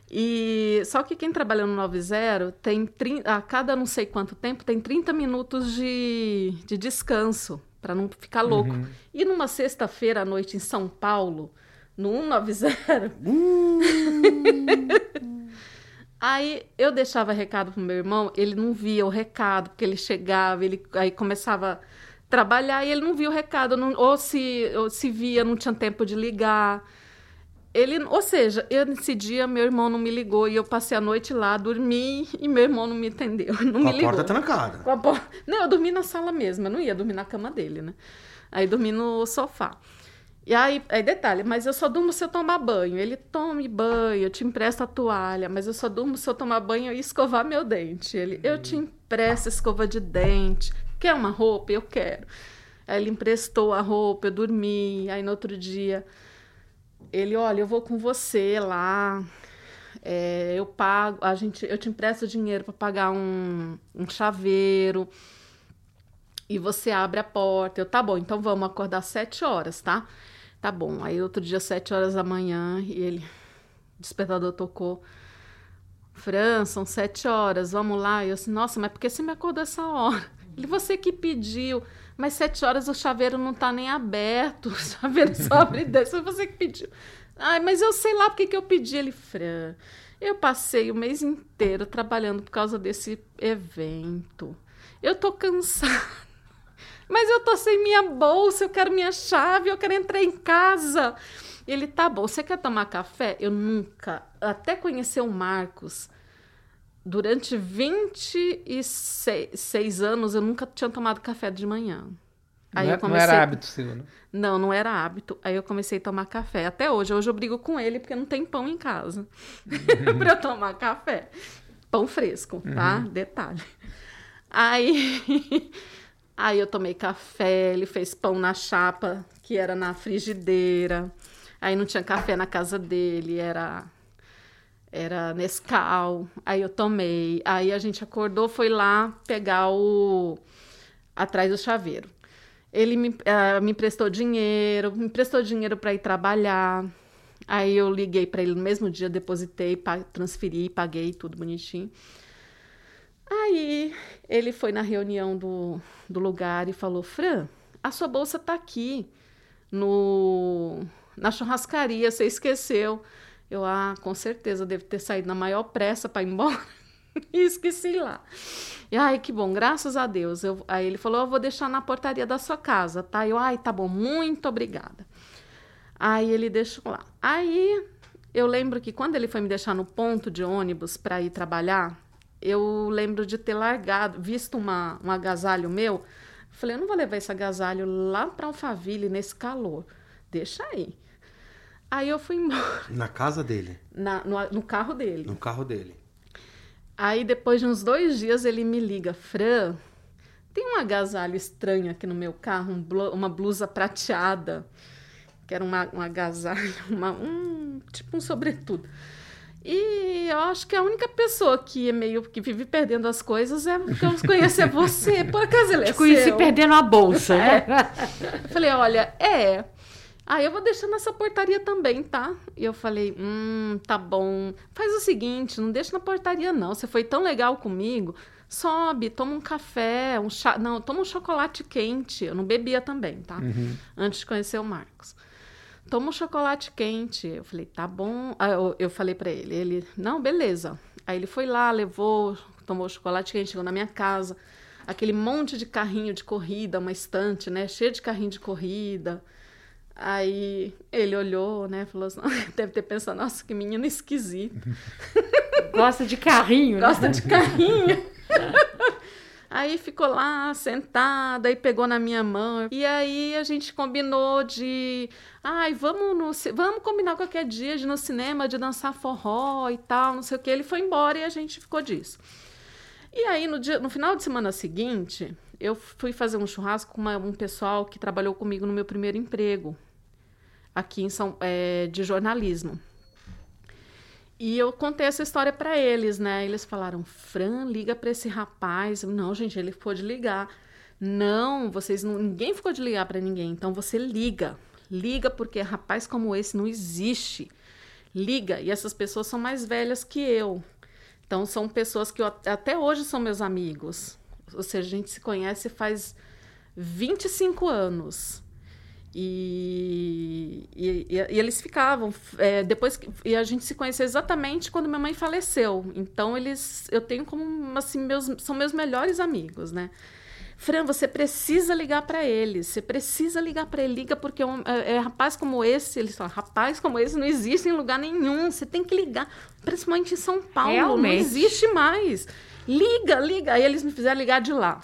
E só que quem trabalha no 90 tem 30, a cada não sei quanto tempo tem 30 minutos de, de descanso para não ficar louco. E numa sexta-feira à noite em São Paulo, no 190, <laughs> Aí eu deixava recado pro meu irmão, ele não via o recado, porque ele chegava, ele aí começava a trabalhar e ele não via o recado, não- ou, se, ou se via, não tinha tempo de ligar. Ele, ou seja, eu, nesse dia meu irmão não me ligou e eu passei a noite lá, dormi e meu irmão não me entendeu, <laughs> não Com me a ligou. porta trancada. Com a por- Não, eu dormi na sala mesmo, eu não ia dormir na cama dele, né? Aí dormi no sofá. E aí, aí, detalhe, mas eu só durmo se eu tomar banho. Ele tome banho, eu te empresto a toalha, mas eu só durmo se eu tomar banho e escovar meu dente. Ele, eu te empresto escova de dente. Quer uma roupa? Eu quero. Aí ele emprestou a roupa, eu dormi. Aí no outro dia, ele, olha, eu vou com você lá. É, eu pago, a gente, eu te empresto dinheiro para pagar um, um chaveiro e você abre a porta. Eu, tá bom, então vamos acordar às sete horas, tá? Tá bom. Aí outro dia, sete horas da manhã, e ele. Despertador tocou. Fran, são sete horas, vamos lá. E eu assim, nossa, mas por que você me acordou essa hora? Ele, você que pediu. Mas sete horas o chaveiro não tá nem aberto. <laughs> O chaveiro só abre desce. Foi você que pediu. Ai, mas eu sei lá porque que eu pedi. Ele, Fran, eu passei o mês inteiro trabalhando por causa desse evento. Eu tô cansada. <laughs> Mas eu tô sem minha bolsa, eu quero minha chave, eu quero entrar em casa. Ele, tá bom, você quer tomar café? Eu nunca, até conhecer o Marcos, durante 26 anos, eu nunca tinha tomado café de manhã. Aí não, comecei... não era hábito seu, né? Não, não era hábito. Aí eu comecei a tomar café. Até hoje. Hoje eu brigo com ele porque não tem pão em casa <laughs> uhum. para tomar café. Pão fresco, tá? Uhum. Detalhe. Aí, <laughs> aí eu tomei café, ele fez pão na chapa, que era na frigideira. Aí não tinha café na casa dele, era era Nescau. Aí eu tomei. Aí a gente acordou, foi lá pegar o atrás do chaveiro. Ele me, uh, me emprestou dinheiro, me emprestou dinheiro para ir trabalhar. Aí eu liguei para ele no mesmo dia, depositei, transferi, paguei tudo bonitinho. Aí ele foi na reunião do, do lugar e falou: Fran, a sua bolsa tá aqui no, na churrascaria, você esqueceu. Eu, ah, com certeza, devo ter saído na maior pressa para ir embora <laughs> e esqueci lá. E ai, que bom, graças a Deus. Eu, aí ele falou: Eu vou deixar na portaria da sua casa, tá? Eu, ai, tá bom, muito obrigada. Aí ele deixou lá. Aí eu lembro que quando ele foi me deixar no ponto de ônibus para ir trabalhar, eu lembro de ter largado, visto uma, um agasalho meu. Falei, eu não vou levar esse agasalho lá para Alphaville nesse calor. Deixa aí. Aí eu fui embora. <laughs> Na casa dele? Na, no, no carro dele. No carro dele. Aí depois de uns dois dias ele me liga, Fran, tem um agasalho estranho aqui no meu carro, um blu uma blusa prateada, que era uma, um agasalho, <laughs> uma, um, tipo um sobretudo. E eu acho que a única pessoa que é meio que vive perdendo as coisas é que eu <laughs> conheço é você. Por acaso ele é Te conheci seu. perdendo a bolsa, né? Eu falei, olha, é. Ah, eu vou deixar nessa portaria também, tá? E eu falei, hum, tá bom. Faz o seguinte, não deixa na portaria não. Você foi tão legal comigo. Sobe, toma um café, um chá. Não, toma um chocolate quente. Eu não bebia também, tá? Uhum. Antes de conhecer o Marcos toma um chocolate quente. Eu falei, tá bom. Aí eu, eu falei para ele, ele, não, beleza. Aí ele foi lá, levou, tomou chocolate quente, chegou na minha casa. Aquele monte de carrinho de corrida, uma estante, né? Cheio de carrinho de corrida. Aí ele olhou, né? Falou assim, <laughs> deve ter pensado, nossa, que menino esquisito. <laughs> Gosta de carrinho, né? Gosta de carrinho. <laughs> Aí ficou lá sentada e pegou na minha mão. E aí a gente combinou de, ai, vamos no, vamos combinar qualquer dia de ir no cinema, de dançar forró e tal, não sei o que. Ele foi embora e a gente ficou disso. E aí no dia, no final de semana seguinte, eu fui fazer um churrasco com uma, um pessoal que trabalhou comigo no meu primeiro emprego aqui em São é, de jornalismo. E eu contei essa história para eles, né? Eles falaram: Fran, liga para esse rapaz. Eu, não, gente, ele ficou de ligar. Não, vocês não, ninguém ficou de ligar para ninguém. Então você liga, liga porque rapaz como esse não existe. Liga. E essas pessoas são mais velhas que eu. Então são pessoas que eu, até hoje são meus amigos. Ou seja, a gente se conhece faz 25 anos. E, e, e, eles ficavam é, depois que, e a gente se conheceu exatamente quando minha mãe faleceu então eles eu tenho como assim meus são meus melhores amigos né Fran você precisa ligar para eles você precisa ligar para ele liga porque é, um, é, é, rapaz como esse eles falam rapaz como esse não existe em lugar nenhum você tem que ligar principalmente em São Paulo Realmente. não existe mais liga liga aí eles me fizeram ligar de lá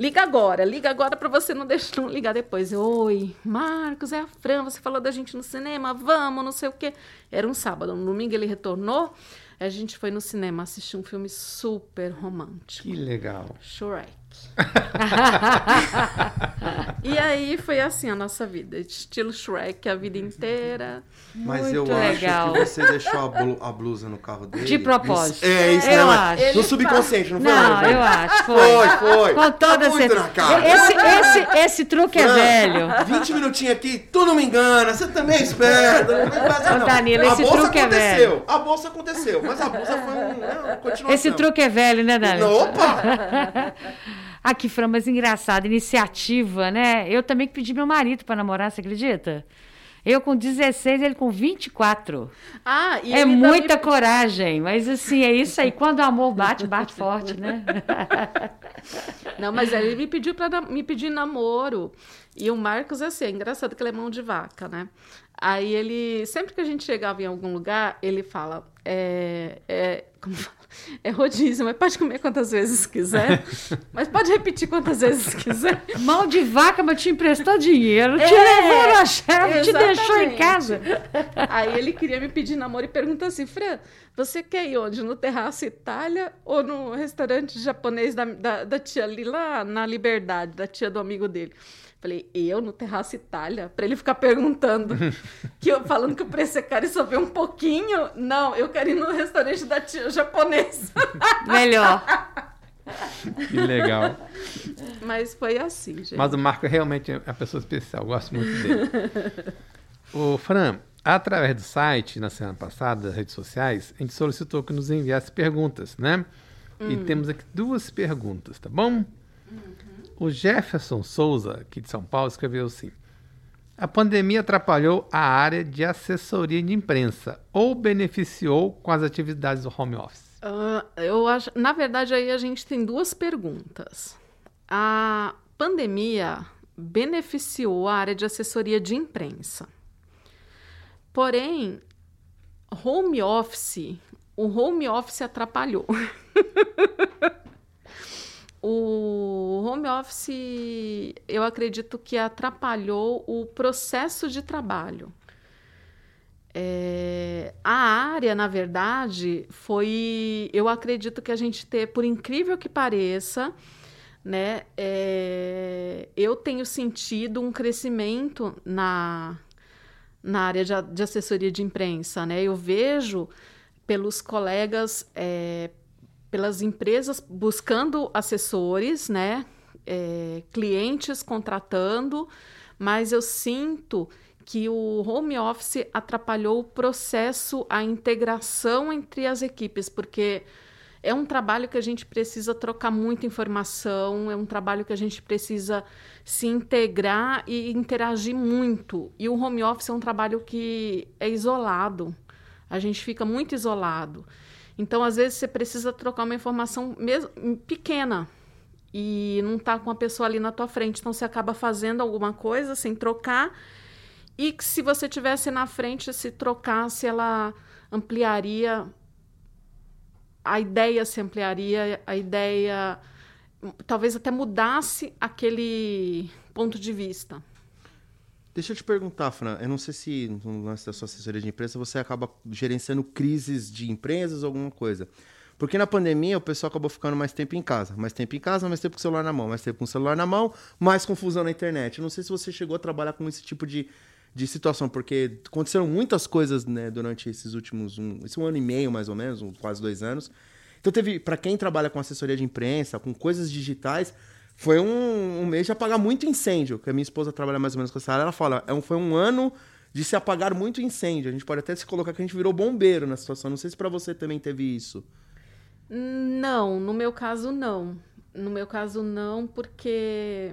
Liga agora, liga agora para você não deixar não ligar depois. Oi, Marcos, é a Fran, você falou da gente no cinema, vamos, não sei o quê. Era um sábado, no domingo ele retornou, a gente foi no cinema assistir um filme super romântico. Que legal. Shrek. <laughs> e aí foi assim a nossa vida, estilo Shrek a vida inteira. Mas Muito eu legal. acho que você deixou a, blu- a blusa no carro dele. De propósito. É, isso Eu né? Acho. No subconsciente, não foi? Não, eu acho. Foi. Foi, foi. Com toda Tá muito certeza. na cara. Esse, esse, esse truque é Fran, velho. 20 minutinhos aqui, tu não me engana, você também é esperto. Não não. Danilo, a esse bolsa truque é aconteceu. A bolsa aconteceu, mas a bolsa foi um, né, uma continuação. Esse truque é velho, né, Dani? Opa! <laughs> Ah, que Fran, mas engraçado, iniciativa, né? Eu também que pedi meu marido para namorar, você acredita? Eu com 16, ele com 24. Ah, e é muita também- coragem, mas assim, é isso aí. Quando o amor bate, bate forte, né? <laughs> Não, mas ele me pediu para me pedir namoro. E o Marcos, assim, é engraçado que ele é mão de vaca, né? Aí ele, sempre que a gente chegava em algum lugar, ele fala, é, é, como fala? <laughs> É rodízio, mas pode comer quantas vezes quiser. <laughs> mas pode repetir quantas vezes quiser. Mão de vaca, mas te emprestou dinheiro, te É, levou na chave, te deixou em casa. Aí ele queria me pedir namoro e perguntou assim, Fran, você quer ir onde? No Terraço Itália ou no restaurante japonês da, da, da tia ali lá na Liberdade, da tia do amigo dele? Falei, eu no Terraço Itália? Pra ele ficar perguntando, <laughs> que eu falando que o preço é caro e só vê um pouquinho? Não, eu quero ir no restaurante da tia japonesa. <laughs> Melhor. Que legal. Mas foi assim, gente. Mas o Marco realmente é uma pessoa especial, eu gosto muito dele. <laughs> Ô, Fran, através do site, na semana passada, das redes sociais, a gente solicitou que nos enviasse perguntas, né? E temos aqui duas perguntas, tá bom? O Jefferson Souza, aqui de São Paulo, escreveu assim: A pandemia atrapalhou a área de assessoria de imprensa ou beneficiou com as atividades do home office? Ah, eu acho, na verdade, aí a gente tem duas perguntas. A pandemia beneficiou a área de assessoria de imprensa. Porém, home office, o home office atrapalhou. <laughs> o home office, eu acredito que atrapalhou o processo de trabalho. É, a área, na verdade, foi. Eu acredito que a gente ter, por incrível que pareça, né, é, eu tenho sentido um crescimento na, na área de, de assessoria de imprensa. Né? Eu vejo pelos colegas, é, pelas empresas buscando assessores, né, é, clientes contratando, mas eu sinto que o home office atrapalhou o processo, a integração entre as equipes, porque é um trabalho que a gente precisa trocar muita informação, é um trabalho que a gente precisa se integrar e interagir muito. E o home office é um trabalho que é isolado, a gente fica muito isolado. Então, às vezes, você precisa trocar uma informação mesmo pequena e não tá com a pessoa ali na tua frente. Então, você acaba fazendo alguma coisa sem trocar e que se você tivesse na frente, se trocasse, ela ampliaria, a ideia se ampliaria, a ideia talvez até mudasse aquele ponto de vista. Deixa eu te perguntar, Fran. Eu não sei se no lance da sua assessoria de imprensa você acaba gerenciando crises de empresas ou alguma coisa. Porque na pandemia o pessoal acabou ficando mais tempo em casa. Mais tempo em casa, mais tempo com o celular na mão. Mais tempo com o celular na mão, mais confusão na internet. Eu não sei se você chegou a trabalhar com esse tipo de, de situação, porque aconteceram muitas coisas né, durante esses últimos um, esse um ano e meio, mais ou menos, um- quase dois anos. Então teve, para quem trabalha com assessoria de imprensa, com coisas digitais, foi um, um mês de apagar muito incêndio. Que a minha esposa trabalha mais ou menos com essa área, ela fala, é um, foi um ano de se apagar muito incêndio. A gente pode até se colocar que a gente virou bombeiro na situação. Não sei se para você também teve isso. Não, no meu caso não. No meu caso não, porque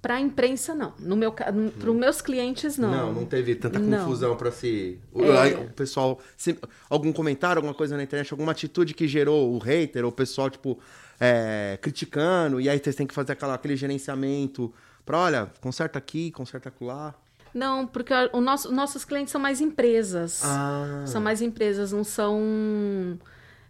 para a imprensa não. No meu para os meus clientes não. Não, não teve tanta confusão para se. O, É. o pessoal. se- algum comentário, alguma coisa na internet, alguma atitude que gerou o hater, ou o pessoal, tipo, é, criticando, e aí vocês têm que fazer aquela, aquele gerenciamento pra, olha, conserta aqui, conserta lá. Não, porque o nosso, nossos clientes são mais empresas. Ah. São mais empresas, não são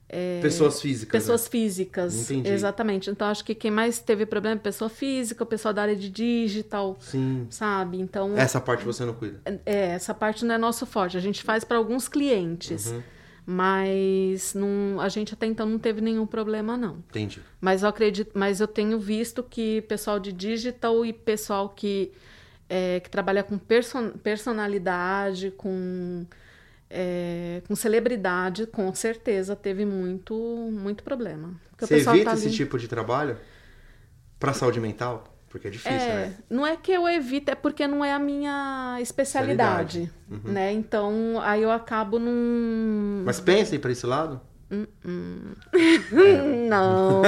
é, Pessoas físicas. pessoas né? físicas. Entendi. Exatamente. Então, acho que quem mais teve problema é pessoa física, o pessoal da área de digital, Sim. sabe? Então, Essa parte você não cuida. é, essa parte não é nosso forte. A gente faz para alguns clientes. Uhum. Mas não, a gente até então não teve nenhum problema, não. Entendi. Mas eu acredito, mas eu tenho visto que pessoal de digital e pessoal que, é, que trabalha com person, personalidade, com, é, com celebridade, com certeza teve muito, muito problema. Porque Você evita tá esse tipo de trabalho? Pra saúde mental? Porque é difícil, É, né? não é que eu evito, é porque não é a minha especialidade, Uhum. né? Então, aí eu acabo num... Mas pensa em ir pra esse lado? <laughs> Não.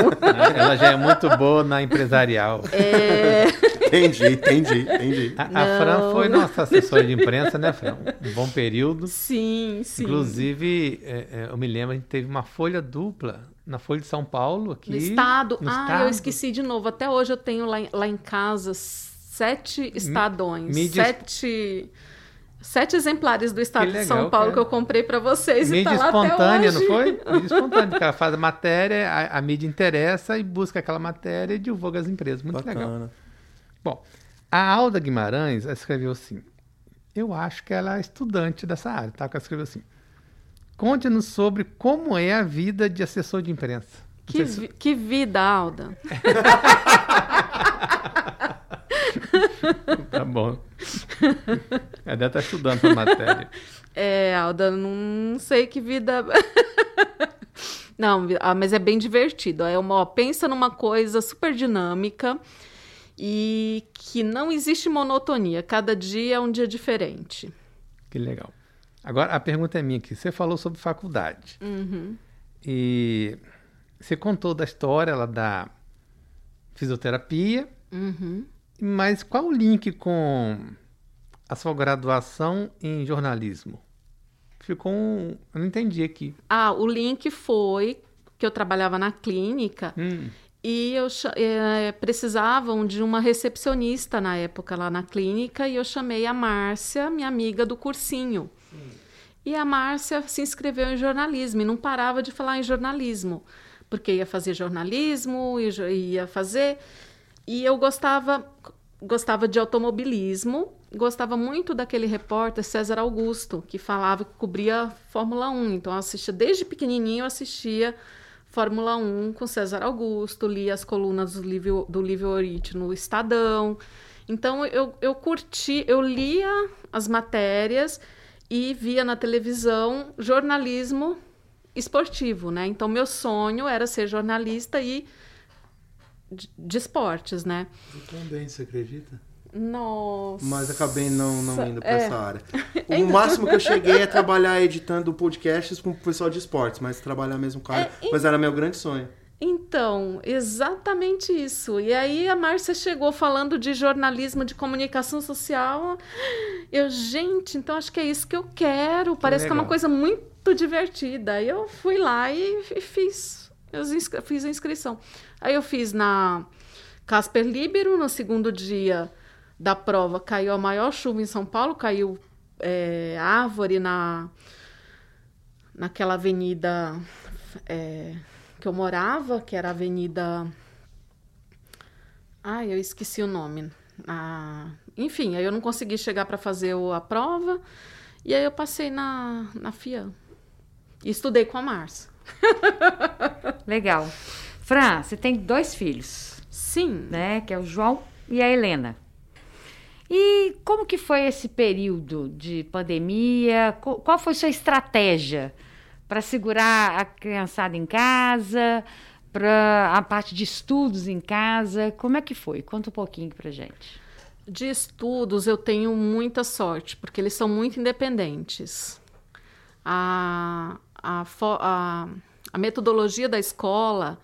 Ela já é muito boa na empresarial. É, Entendi, entendi, entendi. A, a Fran foi nossa assessora de imprensa, né, Fran? Um bom período. sim, sim. Inclusive, é, é, eu me lembro, a gente teve uma folha dupla na Folha de São Paulo, aqui. No estado. no ah, estado. eu esqueci de novo. Até hoje eu tenho lá, em- lá em casa sete estadões. mídia- Sete, sete exemplares do estado Que de legal, São Paulo cara. que eu comprei para vocês e Mídia tá lá até espontânea, não foi? Mídia <laughs> espontânea. O cara faz a matéria, a, a mídia interessa e busca aquela matéria e divulga as empresas. Muito legal. Bacana. Bom, a Alda Guimarães escreveu assim. Eu acho que ela é estudante dessa área, tá? Que ela escreveu assim. Conte-nos sobre como é a vida de assessor de imprensa. Que, vi- que vida, Alda. <laughs> Tá bom. Ela deve estar estudando essa matéria. É, Alda, não sei que vida. <laughs> Não, ah, mas é bem divertido. É uma, ó, pensa numa coisa super dinâmica e que não existe monotonia. Cada dia é um dia diferente. Que legal. Agora, a pergunta é minha aqui. Você falou sobre faculdade. Uhum. E você contou da história lá da fisioterapia, Uhum. mas qual o link com a sua graduação em jornalismo? Ficou um... Eu não entendi aqui. Ah, o link foi que eu trabalhava na clínica Hum, e eu eh, precisavam de uma recepcionista na época lá na clínica e eu chamei a Márcia, minha amiga do cursinho. E a Márcia se inscreveu em jornalismo e não parava de falar em jornalismo, porque ia fazer jornalismo, jo- ia fazer. E eu gostava gostava de automobilismo, gostava muito daquele repórter César Augusto, que falava que cobria Fórmula 1. Então eu assistia desde pequenininho, eu assistia Fórmula 1 com César Augusto, lia as colunas do Livio, do Livio Oriti no Estadão. Então eu, eu curti, eu lia as matérias e via na televisão jornalismo esportivo, né? Então meu sonho era ser jornalista e de, esportes, né? Também, você acredita? Nossa. Mas acabei não, não indo pra É. essa área. <laughs> O máximo que eu cheguei é trabalhar editando podcasts com o pessoal de esportes, mas trabalhar mesmo com a área. Mas era meu grande sonho. Então, exatamente isso. E aí a Márcia chegou falando de jornalismo de comunicação social. Eu, gente, então acho que é isso que eu quero. Parece que é uma legal. coisa muito divertida. Aí eu fui lá e, e fiz. Eu fiz a inscrição. Aí eu fiz na Casper Libero, no segundo dia da prova, caiu a maior chuva em São Paulo, caiu é, árvore na naquela avenida é, que eu morava, que era a avenida. Ai, eu esqueci o nome. Ah, enfim, aí eu não consegui chegar para fazer a prova. E aí eu passei na, na FIAM. E estudei com a Márcia. <laughs> Legal. Fran, você tem dois filhos, Sim. né? Que é o João e a Helena. E como que foi esse período de pandemia? Qual foi sua estratégia para segurar a criançada em casa, para a parte de estudos em casa? Como é que foi? Conta um pouquinho pra gente. De estudos, eu tenho muita sorte, porque eles são muito independentes. A, a, a, a metodologia da escola,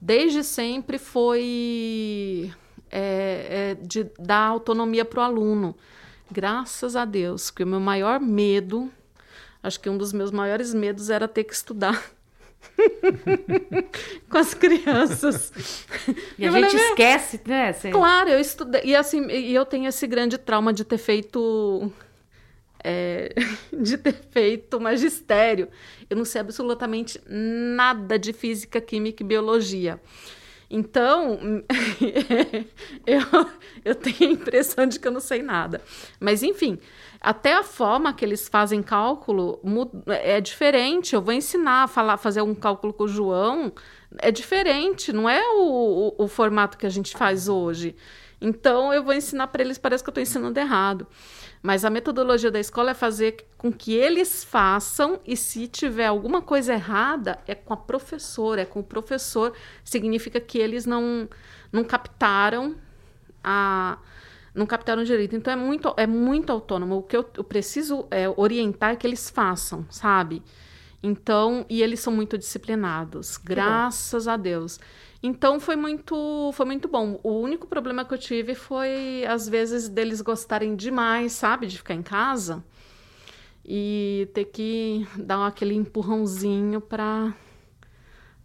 desde sempre, foi é, é, de dar autonomia para o aluno. Graças a Deus, porque o meu maior medo, acho que um dos meus maiores medos era ter que estudar. <laughs> com as crianças. E a Eu falei, gente "Meu, esquece, né? Claro, eu estudei. E assim, eu tenho esse grande trauma de ter feito. é, <laughs> de ter feito magistério. Eu não sei absolutamente nada de física, química e biologia. Então, <laughs> eu, eu tenho a impressão de que eu não sei nada. Mas, enfim, até a forma que eles fazem cálculo é diferente. Eu vou ensinar a falar, fazer um cálculo com o João, é diferente, não é o, o, o formato que a gente faz hoje. Então, eu vou ensinar para eles, parece que eu estou ensinando errado. Mas a metodologia da escola é fazer com que eles façam, e se tiver alguma coisa errada, é com a professora, é com o professor. Significa que eles não, não captaram a. Não captaram direito. Então é muito, é muito autônomo. O que eu, eu preciso é, orientar é que eles façam, sabe? Então, e eles são muito disciplinados, graças a Deus. Então foi muito, foi muito bom. O único problema que eu tive foi às vezes deles gostarem demais, sabe, de ficar em casa e ter que dar aquele empurrãozinho para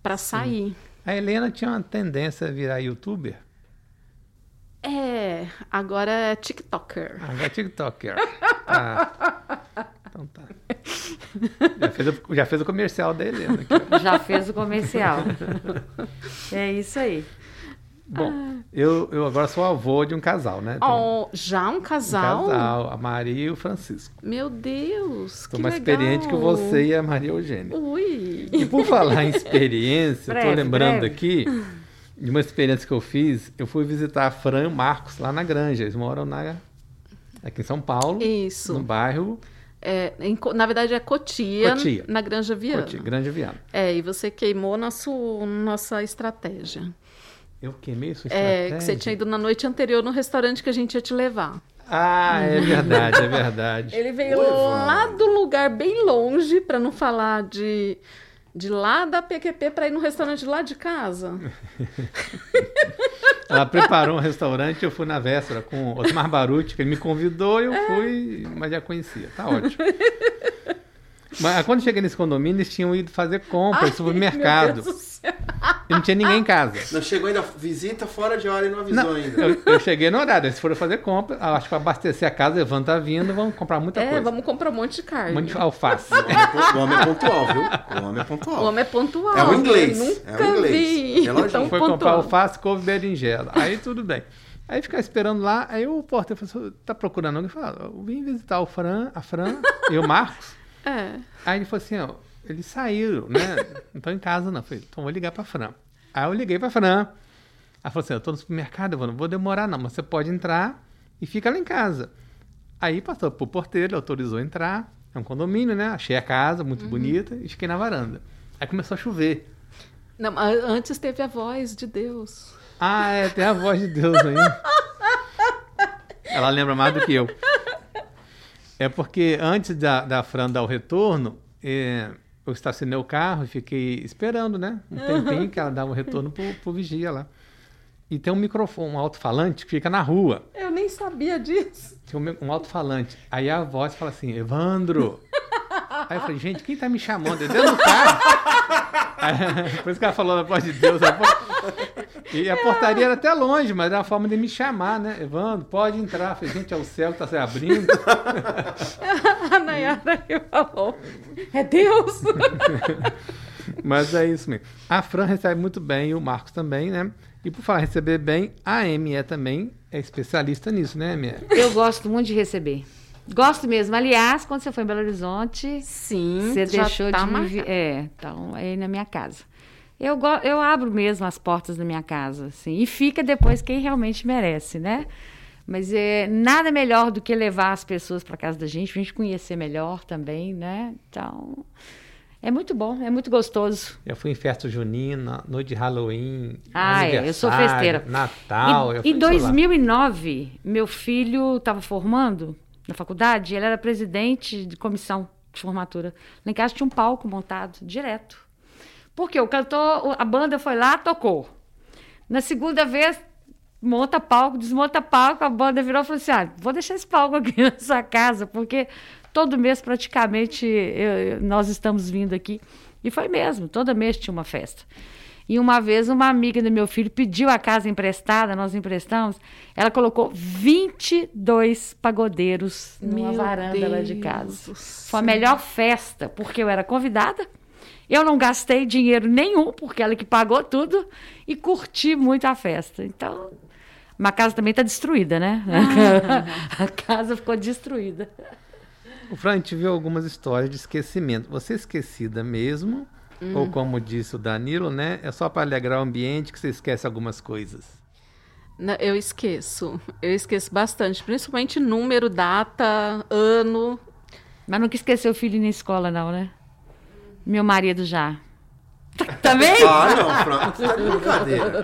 para sair. A Helena tinha uma tendência a virar youtuber. Agora é TikToker. Agora é TikToker. Ah. Então tá. Já fez, o, já fez o comercial da Helena. Aqui, já fez o comercial. É isso aí. Bom, eu, eu agora sou avô de um casal, né? Então, oh, já um casal? Um casal, a Maria e o Francisco. Meu Deus, Sou mais legal. experiente que você e a Maria Eugênia. Ui! E por falar em experiência, breve, tô lembrando breve. aqui de uma experiência que eu fiz. Eu fui visitar a Fran e o Marcos lá na Granja. Eles moram na, aqui em São Paulo. Isso. No bairro é, em, na verdade é Cotia, Cotia, na Granja Viana. Cotia, Granja Viana. É, e você queimou nosso, nossa estratégia. Eu queimei sua estratégia? É, que você tinha ido na noite anterior no restaurante que a gente ia te levar. Ah, é verdade, é verdade. Ele veio lá do lugar bem longe, para não falar de de lá da PQP para ir no restaurante lá de casa. <laughs> Ela preparou um restaurante, eu fui na véspera com o Osmar Baruti, que ele me convidou, eu é. fui, mas já conhecia. Tá ótimo. Mas quando cheguei nesse condomínio, eles tinham ido fazer compras no supermercado. E não tinha ninguém em casa. Não chegou ainda visita fora de hora e não avisou não, ainda. Eu, eu, cheguei no horário, eles foram fazer compra. Acho que para abastecer a casa, Evan tá vindo, vamos comprar muita é, coisa. É, vamos comprar um monte de carne. Um monte de alface. O homem é pontual, viu? O homem é pontual. O homem é pontual. É o inglês. Eu nunca é o inglês. vi. É então, Foi pontual. comprar alface, couve berinjela. Aí tudo bem. Aí ficar esperando lá, aí o porteiro falou assim, tá procurando alguém? Fala, eu vim visitar o Fran, a Fran e o Marcos. É. Aí ele falou assim, ó, eles saíram, né? <laughs> Não estão em casa, não. Eu falei, então vou ligar pra Fran. Aí eu liguei pra Fran. Ela falou assim, eu tô no supermercado, eu não vou demorar não, mas você pode entrar e fica lá em casa. Aí passou pro porteiro, ele autorizou entrar. É um condomínio, né? Achei a casa, muito uhum. bonita, e fiquei na varanda. Aí começou a chover. Não, antes teve a voz de Deus. Ah, é, tem a voz de Deus aí. <laughs> Ela lembra mais do que eu. É porque antes da, da Fran dar o retorno, é, eu estacionei o carro e fiquei esperando, né? Um tempinho que ela dava o retorno pro, pro vigia lá. E tem um microfone, um alto-falante que fica na rua. Eu nem sabia disso. Tem um, um alto-falante. Aí a voz fala assim, Evandro. Aí eu falei, gente, quem tá me chamando? Ele dentro do carro. <laughs> Por isso que ela falou na voz de Deus. E a portaria era até longe, mas era uma forma de me chamar, né? Evandro, pode entrar. Eu falei, gente, é o céu que está se abrindo. <laughs> a Nayara falou, é Deus. <laughs> mas é isso mesmo. A Fran recebe muito bem, e o Marcos também, né? E por falar receber bem, a ME também é especialista nisso, né, ME? Eu gosto muito de receber. Gosto mesmo. Aliás, quando você foi em Belo Horizonte, sim, você deixou tá de me... É, então, aí na minha casa. Eu, eu abro mesmo as portas da minha casa, assim, e fica depois quem realmente merece, né? Mas é nada melhor do que levar as pessoas para casa da gente, a gente conhecer melhor também, né? Então, é muito bom, é muito gostoso. Eu fui em festa junina, noite de Halloween, ah, é, eu sou festeira. Natal. E, em 2009, meu filho estava formando na faculdade, ele era presidente de comissão de formatura. Lá em casa tinha um palco montado direto. Porque o cantor, a banda foi lá, tocou. Na segunda vez, monta palco, desmonta palco, a banda virou e falou assim: ah, vou deixar esse palco aqui <laughs> na sua casa, porque todo mês praticamente eu, nós estamos vindo aqui. E foi mesmo, todo mês tinha uma festa. E uma vez uma amiga do meu filho pediu a casa emprestada, nós emprestamos. Ela colocou 22 pagodeiros numa meu varanda Deus lá de casa. Foi a melhor festa, porque eu era convidada eu não gastei dinheiro nenhum, porque ela que pagou tudo, e curti muito a festa. Então, a casa também está destruída, né? Ah. <laughs> a casa ficou destruída. O Fran, a gente viu algumas histórias de esquecimento. Você é esquecida mesmo? Hum. Ou como disse o Danilo, né? É só para alegrar o ambiente que você esquece algumas coisas? Não, eu esqueço. Eu esqueço bastante. Principalmente número, data, ano. Mas nunca esqueceu o filho na escola, não, né? Meu marido já. <laughs> Também? Ah, não, Fran. Tá de brincadeira.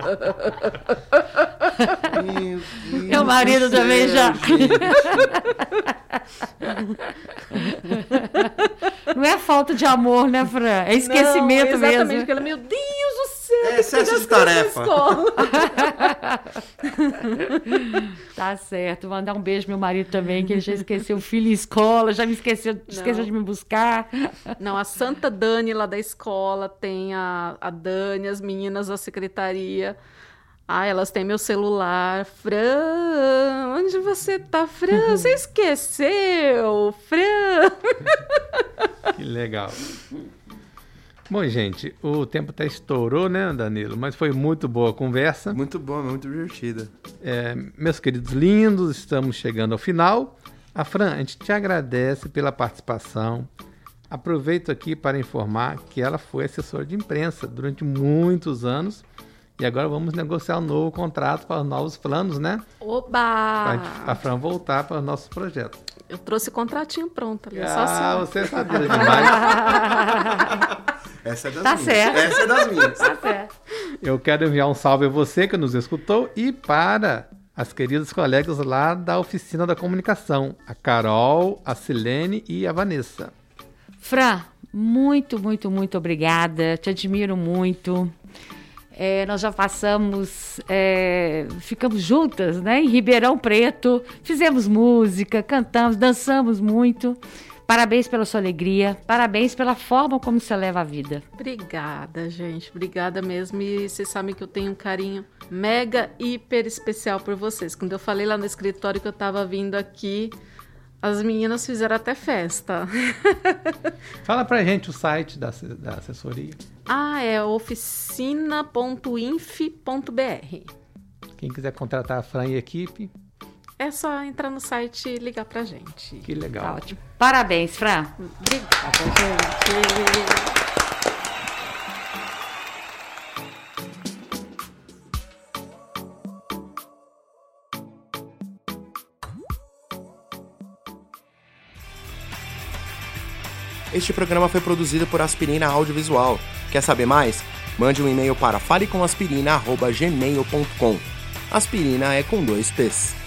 Meu, Meu marido também já. Não é falta de amor, né, Fran? É esquecimento não, exatamente, mesmo. Exatamente, meu Deus do céu. É excesso de tarefa. <laughs> tá certo. Mandar um beijo pro meu marido também, que ele já esqueceu o filho em escola, já me esqueceu, esqueceu de me buscar. Não, a Santa Dani lá da escola tem a, a Dani, as meninas da secretaria. Ah, elas têm meu celular. Fran, onde você tá, Fran? <laughs> Você esqueceu, Fran? Que legal. Bom, gente, o tempo até estourou, né, Danilo? Mas foi muito boa a conversa. Muito boa, muito divertida. É, meus queridos lindos, estamos chegando ao final. A Fran, a gente te agradece pela participação. Aproveito aqui para informar que ela foi assessora de imprensa durante muitos anos e agora vamos negociar um novo contrato para os novos planos, né? Oba! Para a Fran voltar para o nosso projeto. Eu trouxe o contratinho pronto ali, é ah, só você sabia demais. <laughs> Essa é das tá minhas. Certo. Essa é das minhas. Tá certo. Eu quero enviar um salve a você que nos escutou e para as queridas colegas lá da Oficina da Comunicação, a Carol, a Silene e a Vanessa. Fran, muito, muito, muito obrigada. Te admiro muito. É, nós já passamos, é, ficamos juntas, né? Em Ribeirão Preto, fizemos música, cantamos, dançamos muito. Parabéns pela sua alegria, parabéns pela forma como você leva a vida. Obrigada, gente, obrigada mesmo. E vocês sabem que eu tenho um carinho mega, hiper especial por vocês. Quando eu falei lá no escritório que eu estava vindo aqui, as meninas fizeram até festa. <laughs> Fala pra gente o site da, da assessoria. Ah, é oficina.inf.br. Quem quiser contratar a Fran e a equipe. É só entrar no site e ligar pra gente. Que legal. Tá ótimo. Parabéns, Fran. Obrigada, gente. Este programa foi produzido por Aspirina Audiovisual. Quer saber mais? Mande um e-mail para falecomaspirina.gmail.com. Aspirina é com dois P's.